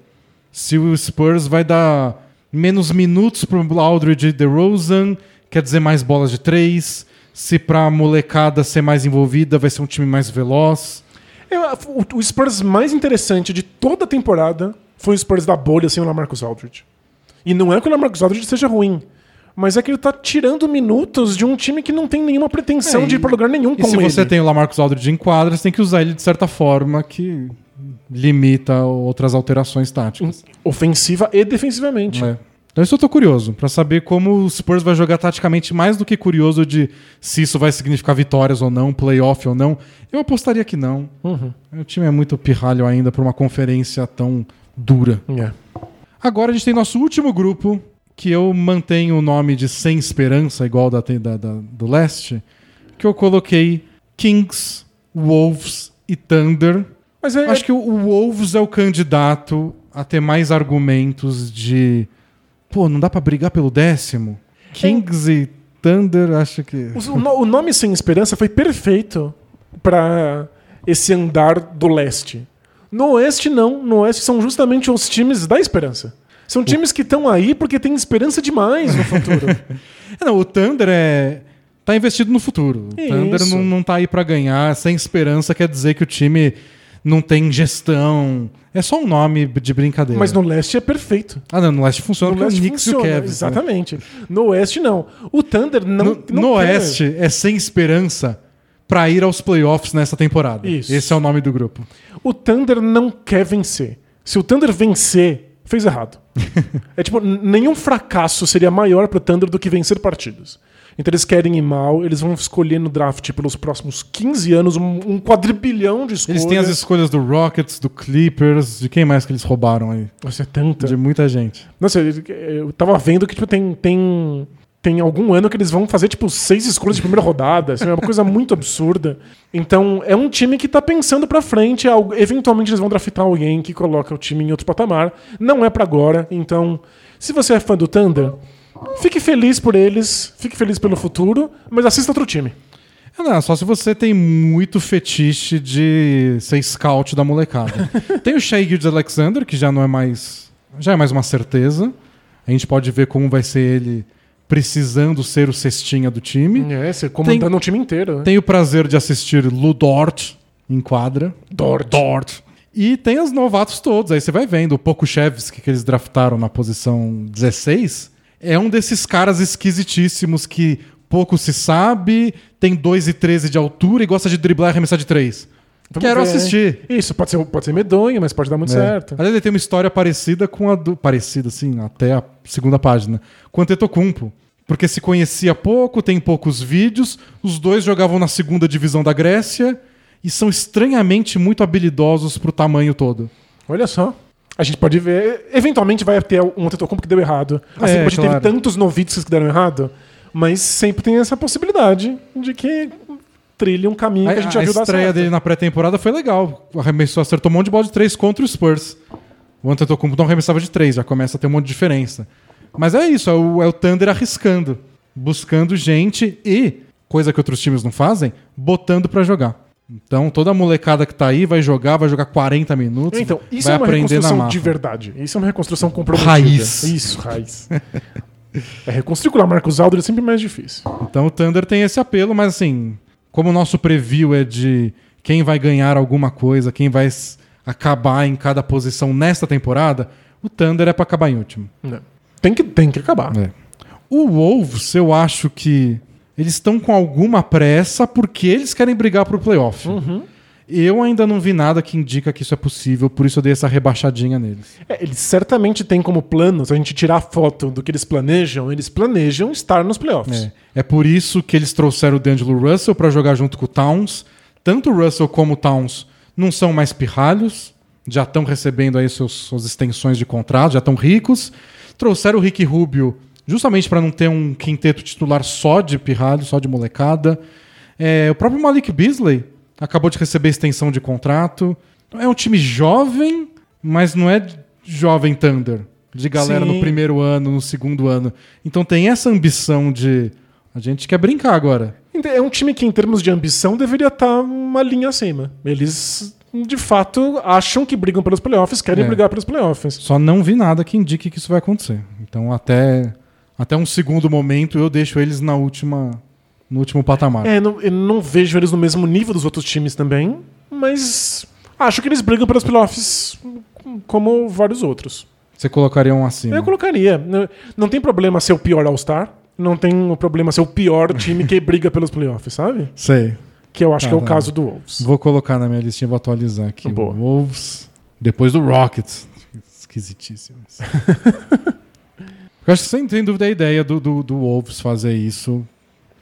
[SPEAKER 1] Se o Spurs vai dar menos minutos pro Aldridge e DeRozan, quer dizer mais bolas de três. Se pra molecada ser mais envolvida, vai ser um time mais veloz.
[SPEAKER 2] Eu- o, o Spurs mais interessante de toda a temporada foi o Spurs da bolha sem o Lamarcus Aldridge. E não é que o Lamarcus Aldridge seja ruim, mas é que ele tá tirando minutos de um time que não tem nenhuma pretensão
[SPEAKER 1] É,
[SPEAKER 2] de ir pra lugar nenhum
[SPEAKER 1] E
[SPEAKER 2] com
[SPEAKER 1] se você
[SPEAKER 2] ele.
[SPEAKER 1] tem o Lamarcus Aldridge em quadra, você tem que usar ele de certa forma que limita outras alterações táticas.
[SPEAKER 2] Ofensiva e defensivamente.
[SPEAKER 1] É. Então isso eu tô curioso, pra saber como o Spurs vai jogar taticamente, mais do que curioso de se isso vai significar vitórias ou não, playoff ou não. Eu apostaria que não.
[SPEAKER 2] Uhum.
[SPEAKER 1] O time é muito pirralho ainda pra uma conferência tão dura.
[SPEAKER 2] É.
[SPEAKER 1] Agora a gente tem nosso último grupo, que eu mantenho o nome de Sem Esperança, igual da, da- da- do leste, que eu coloquei Kings, Wolves e Thunder.
[SPEAKER 2] Mas é,
[SPEAKER 1] Acho que o, o Wolves é o candidato a ter mais argumentos de. Pô, não dá pra brigar pelo décimo? Kings e Thunder, acho que.
[SPEAKER 2] o, o nome Sem Esperança foi perfeito pra esse andar do leste. No oeste, não. No oeste são justamente os times da esperança. São times que estão aí porque tem esperança demais no futuro.
[SPEAKER 1] É, Não, o Thunder é. Tá investido no futuro. O. Thunder não, não tá aí pra ganhar. Sem esperança quer dizer que o time não tem gestão. É só um nome de brincadeira.
[SPEAKER 2] Mas no leste é perfeito.
[SPEAKER 1] Ah, não, no leste funciona
[SPEAKER 2] No leste
[SPEAKER 1] o Knicks
[SPEAKER 2] funciona,
[SPEAKER 1] e o Cavs. né?
[SPEAKER 2] exatamente. No oeste, não. O Thunder não,
[SPEAKER 1] No,
[SPEAKER 2] não
[SPEAKER 1] no oeste é sem esperança pra ir aos playoffs nessa temporada.
[SPEAKER 2] Isso.
[SPEAKER 1] Esse é o nome do grupo.
[SPEAKER 2] O Thunder não quer vencer. Se o Thunder vencer, fez errado. é tipo, nenhum fracasso seria maior pro Thunder do que vencer partidos. Então eles querem ir mal, eles vão escolher no draft pelos próximos 15 anos um, um quadrilhão de escolhas.
[SPEAKER 1] Eles têm as escolhas do Rockets, do Clippers, de quem mais que eles roubaram aí?
[SPEAKER 2] Nossa, é tanta.
[SPEAKER 1] De muita gente.
[SPEAKER 2] Nossa, eu- eu tava vendo que tipo, tem, tem, tem algum ano que eles vão fazer tipo seis escolhas de primeira rodada. Assim, é uma coisa muito absurda. Então, é um time que tá pensando pra frente. algo- Eventualmente eles vão draftar alguém que coloca o time em outro patamar. Não é pra agora. Então, se você é fã do Thunder, fique feliz por eles, fique feliz pelo futuro, mas assista outro time.
[SPEAKER 1] É, não, só se você tem muito fetiche de ser scout da molecada. tem o Shea Gildes Alexander, que já não é mais. Já é mais uma certeza. A gente pode ver como vai ser ele precisando ser o cestinha do time.
[SPEAKER 2] É, você comandando um time inteiro. Né?
[SPEAKER 1] Tenho o prazer de assistir Lu Dort em quadra.
[SPEAKER 2] Dort.
[SPEAKER 1] Dort. E tem os novatos todos. Aí você vai vendo. O Pokushevski, que eles draftaram na posição 16, é um desses caras esquisitíssimos que pouco se sabe, tem 2,13 de altura e gosta de driblar e arremessar de 3.
[SPEAKER 2] Vamos
[SPEAKER 1] Quero
[SPEAKER 2] ver.
[SPEAKER 1] assistir.
[SPEAKER 2] Isso, pode ser, pode ser medonho, mas pode dar muito
[SPEAKER 1] É.
[SPEAKER 2] certo.
[SPEAKER 1] Aliás, ele tem uma história parecida com a do. Parecida, assim, até a segunda página. Com o Tetocumpo. Porque se conhecia pouco, tem poucos vídeos. Os dois jogavam na segunda divisão da Grécia e são estranhamente muito habilidosos pro tamanho todo.
[SPEAKER 2] Olha só. A gente pode ver. Eventualmente vai ter um Antetokounmpo que deu errado. Assim
[SPEAKER 1] É,
[SPEAKER 2] como a gente
[SPEAKER 1] claro.
[SPEAKER 2] teve tantos novitos que deram errado. Mas sempre tem essa possibilidade de que trilhe um caminho
[SPEAKER 1] A,
[SPEAKER 2] que a gente já
[SPEAKER 1] a
[SPEAKER 2] viu dar
[SPEAKER 1] estreia dele na pré-temporada foi legal. Arremessou, acertou um monte de bola de três contra o Spurs. O Antetokounmpo não arremessava de três, já começa a ter um monte de diferença. Mas é isso, é o, é o Thunder arriscando, buscando gente e, coisa que outros times não fazem, botando pra jogar. Então toda a molecada que tá aí vai jogar, vai jogar 40 minutos,
[SPEAKER 2] Então, isso
[SPEAKER 1] vai
[SPEAKER 2] é uma
[SPEAKER 1] aprender
[SPEAKER 2] reconstrução de verdade. Isso é uma reconstrução comprometida.
[SPEAKER 1] Raiz.
[SPEAKER 2] Isso, raiz. é, reconstruir Marcos Aldridge é sempre mais difícil.
[SPEAKER 1] Então o Thunder tem esse apelo, mas assim, como o nosso preview é de quem vai ganhar alguma coisa, quem vai acabar em cada posição nesta temporada, o Thunder é pra acabar em último.
[SPEAKER 2] Não. Tem que, tem que acabar.
[SPEAKER 1] É. O Wolves, eu acho que eles estão com alguma pressa porque eles querem brigar pro playoff. Eu ainda não vi nada que indica que isso é possível, por isso eu dei essa rebaixadinha neles.
[SPEAKER 2] É, eles certamente têm como plano, se a gente tirar a foto do que eles planejam, eles planejam estar nos playoffs.
[SPEAKER 1] É, é por isso que eles trouxeram o D'Angelo Russell para jogar junto com o Towns. Tanto o Russell como o Towns não são mais pirralhos, já estão recebendo aí seus, suas extensões de contrato, já estão ricos. Trouxeram o Rick Rubio justamente para não ter um quinteto titular só de pirralho, só de molecada. É, o próprio Malik Beasley acabou de receber extensão de contrato. É um time jovem, mas não é jovem Thunder. De galera
[SPEAKER 2] Sim.
[SPEAKER 1] no primeiro ano, no segundo ano. Então tem essa ambição de. A gente quer brincar agora.
[SPEAKER 2] É um time que, em termos de ambição, deveria estar uma linha acima. Eles, de fato, acham que brigam pelos playoffs, querem
[SPEAKER 1] É.
[SPEAKER 2] brigar pelos playoffs.
[SPEAKER 1] Só não vi nada que indique que isso vai acontecer. Então até, até um segundo momento eu deixo eles na última, no último patamar.
[SPEAKER 2] É, não- eu não vejo eles no mesmo nível dos outros times também, mas acho que eles brigam pelos playoffs como vários outros.
[SPEAKER 1] Você colocaria um acima.
[SPEAKER 2] Eu colocaria. Não, não tem problema ser o pior All-Star, não tem problema ser o pior time que briga pelos playoffs, sabe?
[SPEAKER 1] Sei.
[SPEAKER 2] Que eu acho
[SPEAKER 1] Tá,
[SPEAKER 2] que é o
[SPEAKER 1] tá.
[SPEAKER 2] caso do Wolves.
[SPEAKER 1] Vou colocar na minha listinha, vou atualizar aqui.
[SPEAKER 2] Boa.
[SPEAKER 1] Wolves. Depois do Rockets. Esquisitíssimo. Eu acho que sem, sem dúvida a ideia do, do, do Wolves fazer isso.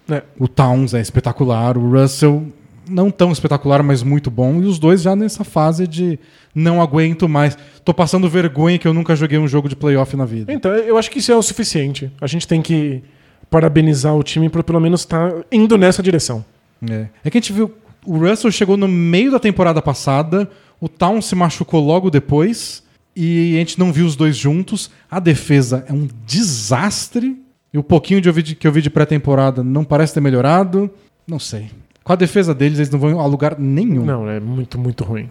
[SPEAKER 2] É.
[SPEAKER 1] O Towns é espetacular, o Russell não tão espetacular, mas muito bom. E os dois já nessa fase de não aguento mais. Tô passando vergonha que eu nunca joguei um jogo de playoff na vida.
[SPEAKER 2] Então, eu acho que isso é o suficiente. A gente tem que parabenizar o time por pelo menos estar indo nessa direção.
[SPEAKER 1] É. é que a gente viu. O Russell chegou no meio da temporada passada, o Town se machucou logo depois, e a gente não viu os dois juntos. A defesa é um desastre. E o pouquinho de que eu vi de pré-temporada não parece ter melhorado. Não sei. Com a defesa deles, eles não vão a lugar nenhum.
[SPEAKER 2] Não, é muito, muito ruim.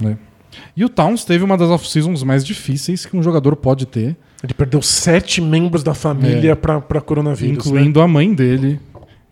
[SPEAKER 1] E o Towns teve uma das off-seasons mais difíceis que um jogador pode ter,
[SPEAKER 2] Ele perdeu sete membros da família
[SPEAKER 1] É.
[SPEAKER 2] pra coronavírus. né?
[SPEAKER 1] incluindo a mãe dele.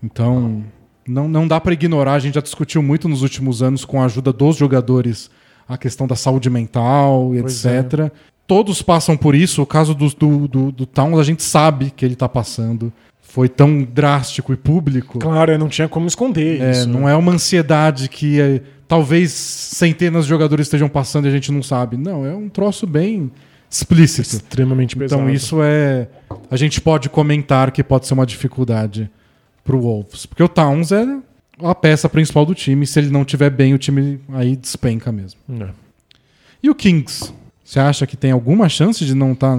[SPEAKER 1] Então, não, não dá pra ignorar. A gente já discutiu muito nos últimos anos com a ajuda dos jogadores a questão da saúde mental e
[SPEAKER 2] Pois
[SPEAKER 1] etc. Todos passam por isso. O caso do, do, do, do Towns, a gente sabe que ele tá passando. Foi tão drástico e público.
[SPEAKER 2] Claro, não tinha como esconder
[SPEAKER 1] É,
[SPEAKER 2] isso.
[SPEAKER 1] não é uma ansiedade que é, talvez centenas de jogadores estejam passando e a gente não sabe. Não, é um troço bem explícito.
[SPEAKER 2] extremamente pesado.
[SPEAKER 1] Então isso é. A gente pode comentar que pode ser uma dificuldade pro Wolves. Porque o Towns é a peça principal do time. Se ele não tiver bem, o time aí despenca mesmo.
[SPEAKER 2] É.
[SPEAKER 1] E o Kings? Você acha que tem alguma chance de não estar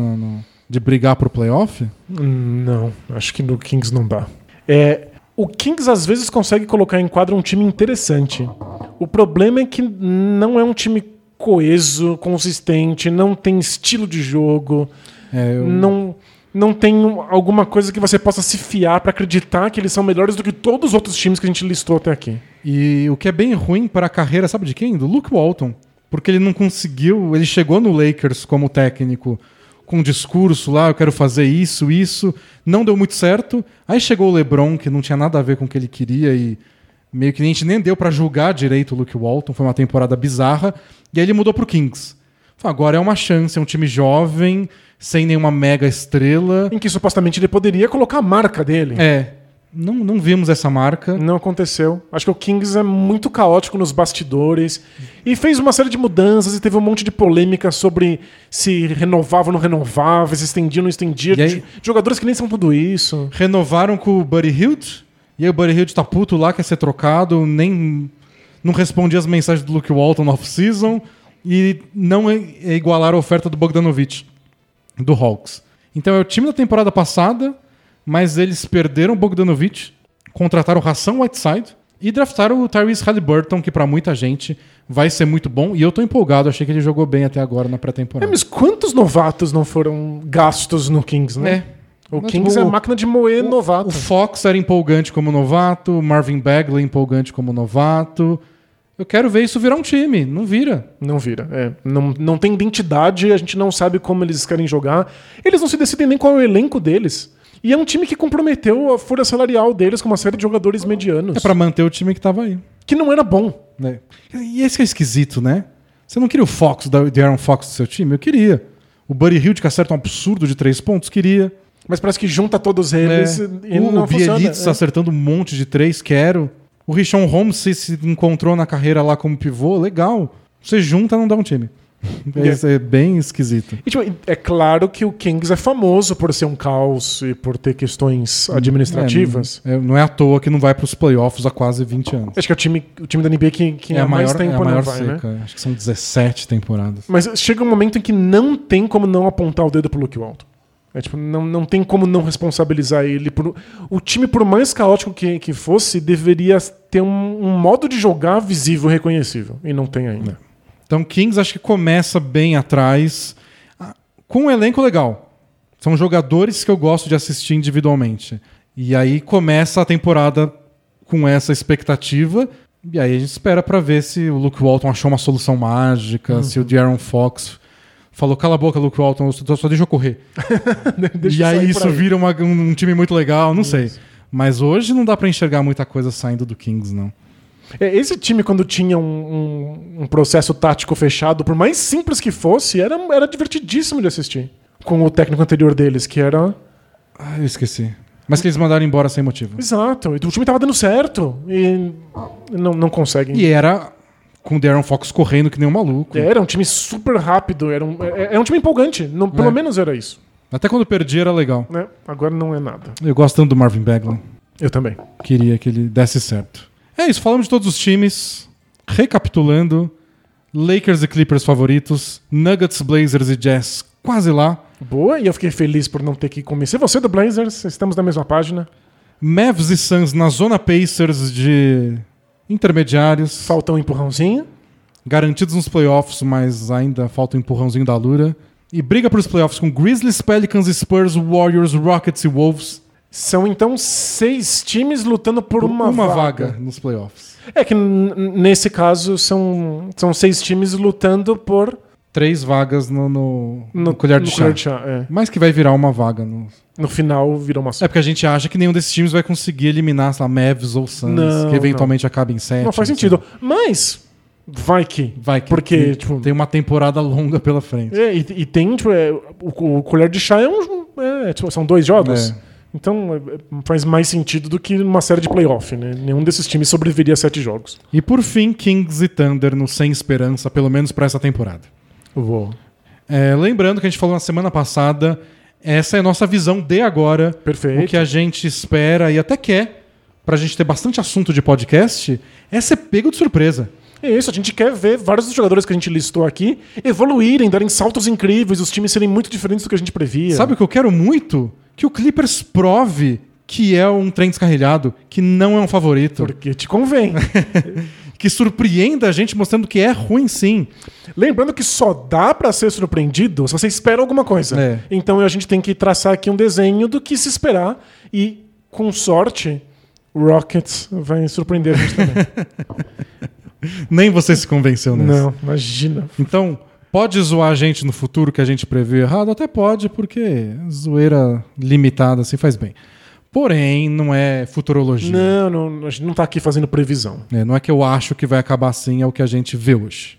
[SPEAKER 1] de brigar pro playoff?
[SPEAKER 2] Não, acho que no Kings não dá. É, o Kings às vezes consegue colocar em quadro um time interessante. O problema é que não é um time coeso, consistente, não tem estilo de jogo,
[SPEAKER 1] É, eu-
[SPEAKER 2] não, não tem um- alguma coisa que você possa se fiar pra acreditar que eles são melhores do que todos os outros times que a gente listou até aqui.
[SPEAKER 1] E o que é bem ruim para a carreira, sabe de quem? Do Luke Walton. Porque ele não conseguiu. Ele chegou no Lakers como técnico com um discurso lá, eu quero fazer isso, isso. Não deu muito certo. Aí chegou o LeBron, que não tinha nada a ver com o que ele queria e meio que a gente nem deu para julgar direito o Luke Walton. Foi uma temporada bizarra. E aí ele mudou pro Kings. Agora é uma chance, é um time jovem, sem nenhuma mega estrela.
[SPEAKER 2] Em que supostamente ele poderia colocar a marca dele.
[SPEAKER 1] É. Não, não vimos essa marca.
[SPEAKER 2] Não aconteceu. Acho que o Kings é muito caótico nos bastidores. E fez uma série de mudanças e teve um monte de polêmica sobre se renovava ou não renovava, se estendia ou não estendia.
[SPEAKER 1] Aí-
[SPEAKER 2] Jogadores que nem são tudo isso.
[SPEAKER 1] renovaram com o Buddy Hield. E aí o Buddy Hield tá puto lá, quer ser trocado, nem não respondia as mensagens do Luke Walton no off-season e não é- é igualar a oferta do Bogdanovich, do Hawks. Então é o time da temporada passada, mas eles perderam o Bogdanovich, contrataram o Ração Whiteside e draftaram o Tyrese Halliburton, que pra muita gente vai ser muito bom. E eu tô empolgado, achei que ele jogou bem até agora na
[SPEAKER 2] É,
[SPEAKER 1] pré-temporada.
[SPEAKER 2] mas quantos novatos não foram gastos no Kings, né?
[SPEAKER 1] É.
[SPEAKER 2] O
[SPEAKER 1] Mas,
[SPEAKER 2] Kings é a máquina de moer novato.
[SPEAKER 1] O Fox era empolgante como novato, o Marvin Bagley empolgante como novato. Eu quero ver isso virar um time, não vira.
[SPEAKER 2] Não vira. É. Não, não tem identidade, a gente não sabe como eles querem jogar. Eles não se decidem nem qual é o elenco deles. E é um time que comprometeu a folha salarial deles com uma série de jogadores medianos.
[SPEAKER 1] É pra manter o time que tava aí.
[SPEAKER 2] que não era bom.
[SPEAKER 1] né? E esse que é esquisito, né? Você não queria o Fox, de Aaron Fox do seu time? Eu queria. O Buddy Hill que acerta um absurdo de três pontos? Queria.
[SPEAKER 2] Mas parece que junta todos eles
[SPEAKER 1] É.
[SPEAKER 2] e
[SPEAKER 1] o
[SPEAKER 2] não
[SPEAKER 1] o. Bielitsa
[SPEAKER 2] É.
[SPEAKER 1] acertando um monte de três, quero. O Richon Holmes se, se encontrou na carreira lá como pivô, legal. Você junta, não dá um time.
[SPEAKER 2] É.
[SPEAKER 1] Isso é bem esquisito.
[SPEAKER 2] E, tipo, é claro que o Kings é famoso por ser um caos e por ter questões administrativas.
[SPEAKER 1] É, não, é- não é à toa que não vai para os playoffs há quase 20 anos.
[SPEAKER 2] Acho que é o time, o time da NBA que, que
[SPEAKER 1] é
[SPEAKER 2] há
[SPEAKER 1] a
[SPEAKER 2] mais
[SPEAKER 1] maior, é
[SPEAKER 2] tempo
[SPEAKER 1] a maior
[SPEAKER 2] não vai, né?
[SPEAKER 1] seca. Acho que são 17 temporadas.
[SPEAKER 2] Mas chega um momento em que não tem como não apontar o dedo pro Luke Walton. É, tipo, não, não tem como não responsabilizar ele. Por, o time, por mais caótico que, que fosse, deveria ter um, um modo de jogar visível, reconhecível. E não tem ainda.
[SPEAKER 1] Então, Kings acho que começa bem atrás, ah, com um elenco legal. São jogadores que eu gosto de assistir individualmente. E aí começa a temporada com essa expectativa. E aí a gente espera pra ver se o Luke Walton achou uma solução mágica, se o De'Aaron Fox falou, cala a boca, Luke Walton, só deixa eu correr.
[SPEAKER 2] Deixa
[SPEAKER 1] e aí isso vira uma- um, um time muito legal, não sei. Mas hoje não dá pra enxergar muita coisa saindo do Kings, não.
[SPEAKER 2] É, Esse time, quando tinha um, um- um processo tático fechado, por mais simples que fosse, era, era divertidíssimo de assistir. Com o técnico anterior deles, que era.
[SPEAKER 1] Ah, eu esqueci. Mas que eles mandaram embora sem motivo.
[SPEAKER 2] Exato. E o time tava dando certo. E não, não conseguem.
[SPEAKER 1] E era com o Darren Fox correndo que nem um maluco.
[SPEAKER 2] Era um time super rápido. Era um, é- era um time empolgante. Não- pelo
[SPEAKER 1] É.
[SPEAKER 2] menos era isso.
[SPEAKER 1] Até quando perdi era legal.
[SPEAKER 2] Né? Agora não é nada.
[SPEAKER 1] Eu gosto tanto do Marvin Bagley.
[SPEAKER 2] Eu também.
[SPEAKER 1] Queria que ele desse certo. É isso, falamos de todos os times. Recapitulando: Lakers e Clippers favoritos, Nuggets, Blazers e Jazz quase lá.
[SPEAKER 2] Boa, e eu fiquei feliz por não ter que convencer você do Blazers. Estamos na mesma página.
[SPEAKER 1] Mavs e Suns na zona Pacers de intermediários.
[SPEAKER 2] Falta um empurrãozinho.
[SPEAKER 1] garantidos nos playoffs, mas ainda falta um empurrãozinho da Lura. E briga para os playoffs com Grizzlies, Pelicans, Spurs, Warriors, Rockets e Wolves.
[SPEAKER 2] São então seis times lutando por, uma,
[SPEAKER 1] vaga. nos playoffs.
[SPEAKER 2] É que nesse caso são, são seis times lutando por.
[SPEAKER 1] Três vagas no, no, no colher de
[SPEAKER 2] no
[SPEAKER 1] chá.
[SPEAKER 2] colher de chá, é.
[SPEAKER 1] Mas que vai virar uma vaga. No...
[SPEAKER 2] No final virou uma
[SPEAKER 1] É porque a gente acha que nenhum desses times vai conseguir eliminar, sei lá, Mavs ou Suns,
[SPEAKER 2] Não,
[SPEAKER 1] que eventualmente acaba em sete.
[SPEAKER 2] Não faz sentido. Mas vai que.
[SPEAKER 1] Vai que
[SPEAKER 2] Porque,
[SPEAKER 1] que
[SPEAKER 2] tipo-
[SPEAKER 1] tem uma temporada longa pela frente.
[SPEAKER 2] É, e, e tem, tipo, é, o, o colher de chá é um. é, tipo, são dois jogos.
[SPEAKER 1] É.
[SPEAKER 2] Então é, é, faz mais sentido do que uma série de playoff, né? Nenhum desses times sobreviveria a sete jogos.
[SPEAKER 1] E por fim, Kings e Thunder no Sem Esperança, pelo menos para essa temporada.
[SPEAKER 2] Vou.
[SPEAKER 1] É, lembrando que a gente falou na semana passada, essa é a nossa visão de agora.
[SPEAKER 2] Perfeito.
[SPEAKER 1] O que a gente espera e até quer, pra gente ter bastante assunto de podcast, é ser pego de surpresa.
[SPEAKER 2] É isso, a gente quer ver vários dos jogadores que a gente listou aqui evoluírem, darem saltos incríveis, os times serem muito diferentes do que a gente previa.
[SPEAKER 1] Sabe o que eu quero muito? Que o Clippers prove que é um trem descarrilhado, que não é um favorito.
[SPEAKER 2] Porque te convém.
[SPEAKER 1] Que surpreenda a gente mostrando que é ruim sim.
[SPEAKER 2] Lembrando que só dá pra ser surpreendido se você espera alguma coisa.
[SPEAKER 1] É.
[SPEAKER 2] Então a gente tem que traçar aqui um desenho do que se esperar e, com sorte, o Rockets vai surpreender a gente também.
[SPEAKER 1] Nem você se convenceu nessa.
[SPEAKER 2] Não, imagina.
[SPEAKER 1] Então, pode zoar a gente no futuro que a gente prevê errado? Até pode, porque zoeira limitada assim faz bem. Porém, não é futurologia.
[SPEAKER 2] Não, não, a gente não tá aqui fazendo previsão.
[SPEAKER 1] É, não é que eu acho que vai acabar assim, é o que a gente vê hoje.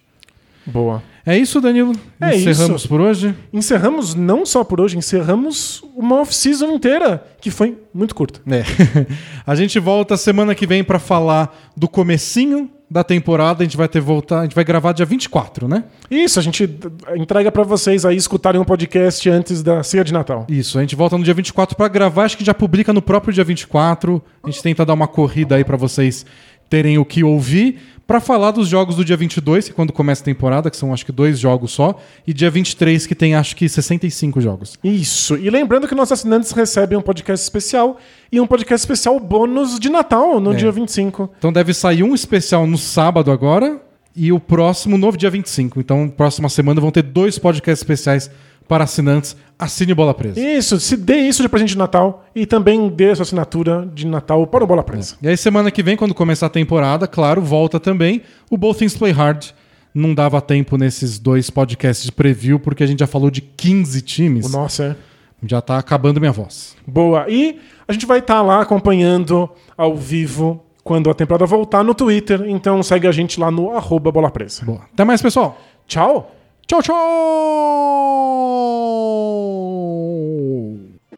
[SPEAKER 2] Boa.
[SPEAKER 1] É isso, Danilo?
[SPEAKER 2] É
[SPEAKER 1] Encerramos
[SPEAKER 2] isso.
[SPEAKER 1] por hoje?
[SPEAKER 2] Encerramos não só por hoje, encerramos uma off-season inteira, que foi muito curta.
[SPEAKER 1] É. a gente volta semana que vem pra falar do comecinho da temporada. A gente vai ter voltar, a gente vai gravar dia 24, né?
[SPEAKER 2] Isso, a gente entrega pra vocês aí escutarem um podcast antes da ceia de Natal.
[SPEAKER 1] Isso, a gente volta no dia 24 pra gravar, acho que já publica no próprio dia 24. A gente tenta dar uma corrida aí pra vocês terem o que ouvir. Pra falar dos jogos do dia 22, que é quando começa a temporada, que são acho que dois jogos só, e dia 23, que tem acho que 65 jogos.
[SPEAKER 2] Isso. E lembrando que nossos assinantes recebem um podcast especial e um podcast especial bônus de Natal no
[SPEAKER 1] É.
[SPEAKER 2] dia 25.
[SPEAKER 1] Então deve sair um especial no sábado agora e o próximo no dia 25. Então, próxima semana vão ter dois podcasts especiais para assinantes. Assine Bola Presa.
[SPEAKER 2] Isso, se dê isso de presente de Natal e também dê a sua assinatura de Natal para o Bola Presa.
[SPEAKER 1] E aí, semana que vem, quando começar a temporada, claro, volta também o Both Things Play Hard. Não dava tempo nesses dois podcasts de preview, porque a gente já falou de 15 times.
[SPEAKER 2] O nosso é.
[SPEAKER 1] Já tá acabando minha voz.
[SPEAKER 2] Boa. E a gente vai estar lá acompanhando ao vivo quando a temporada voltar no Twitter. Então segue a gente lá no arroba bola presa.
[SPEAKER 1] Boa. Até mais, pessoal.
[SPEAKER 2] Tchau!
[SPEAKER 1] Tchau, tchau!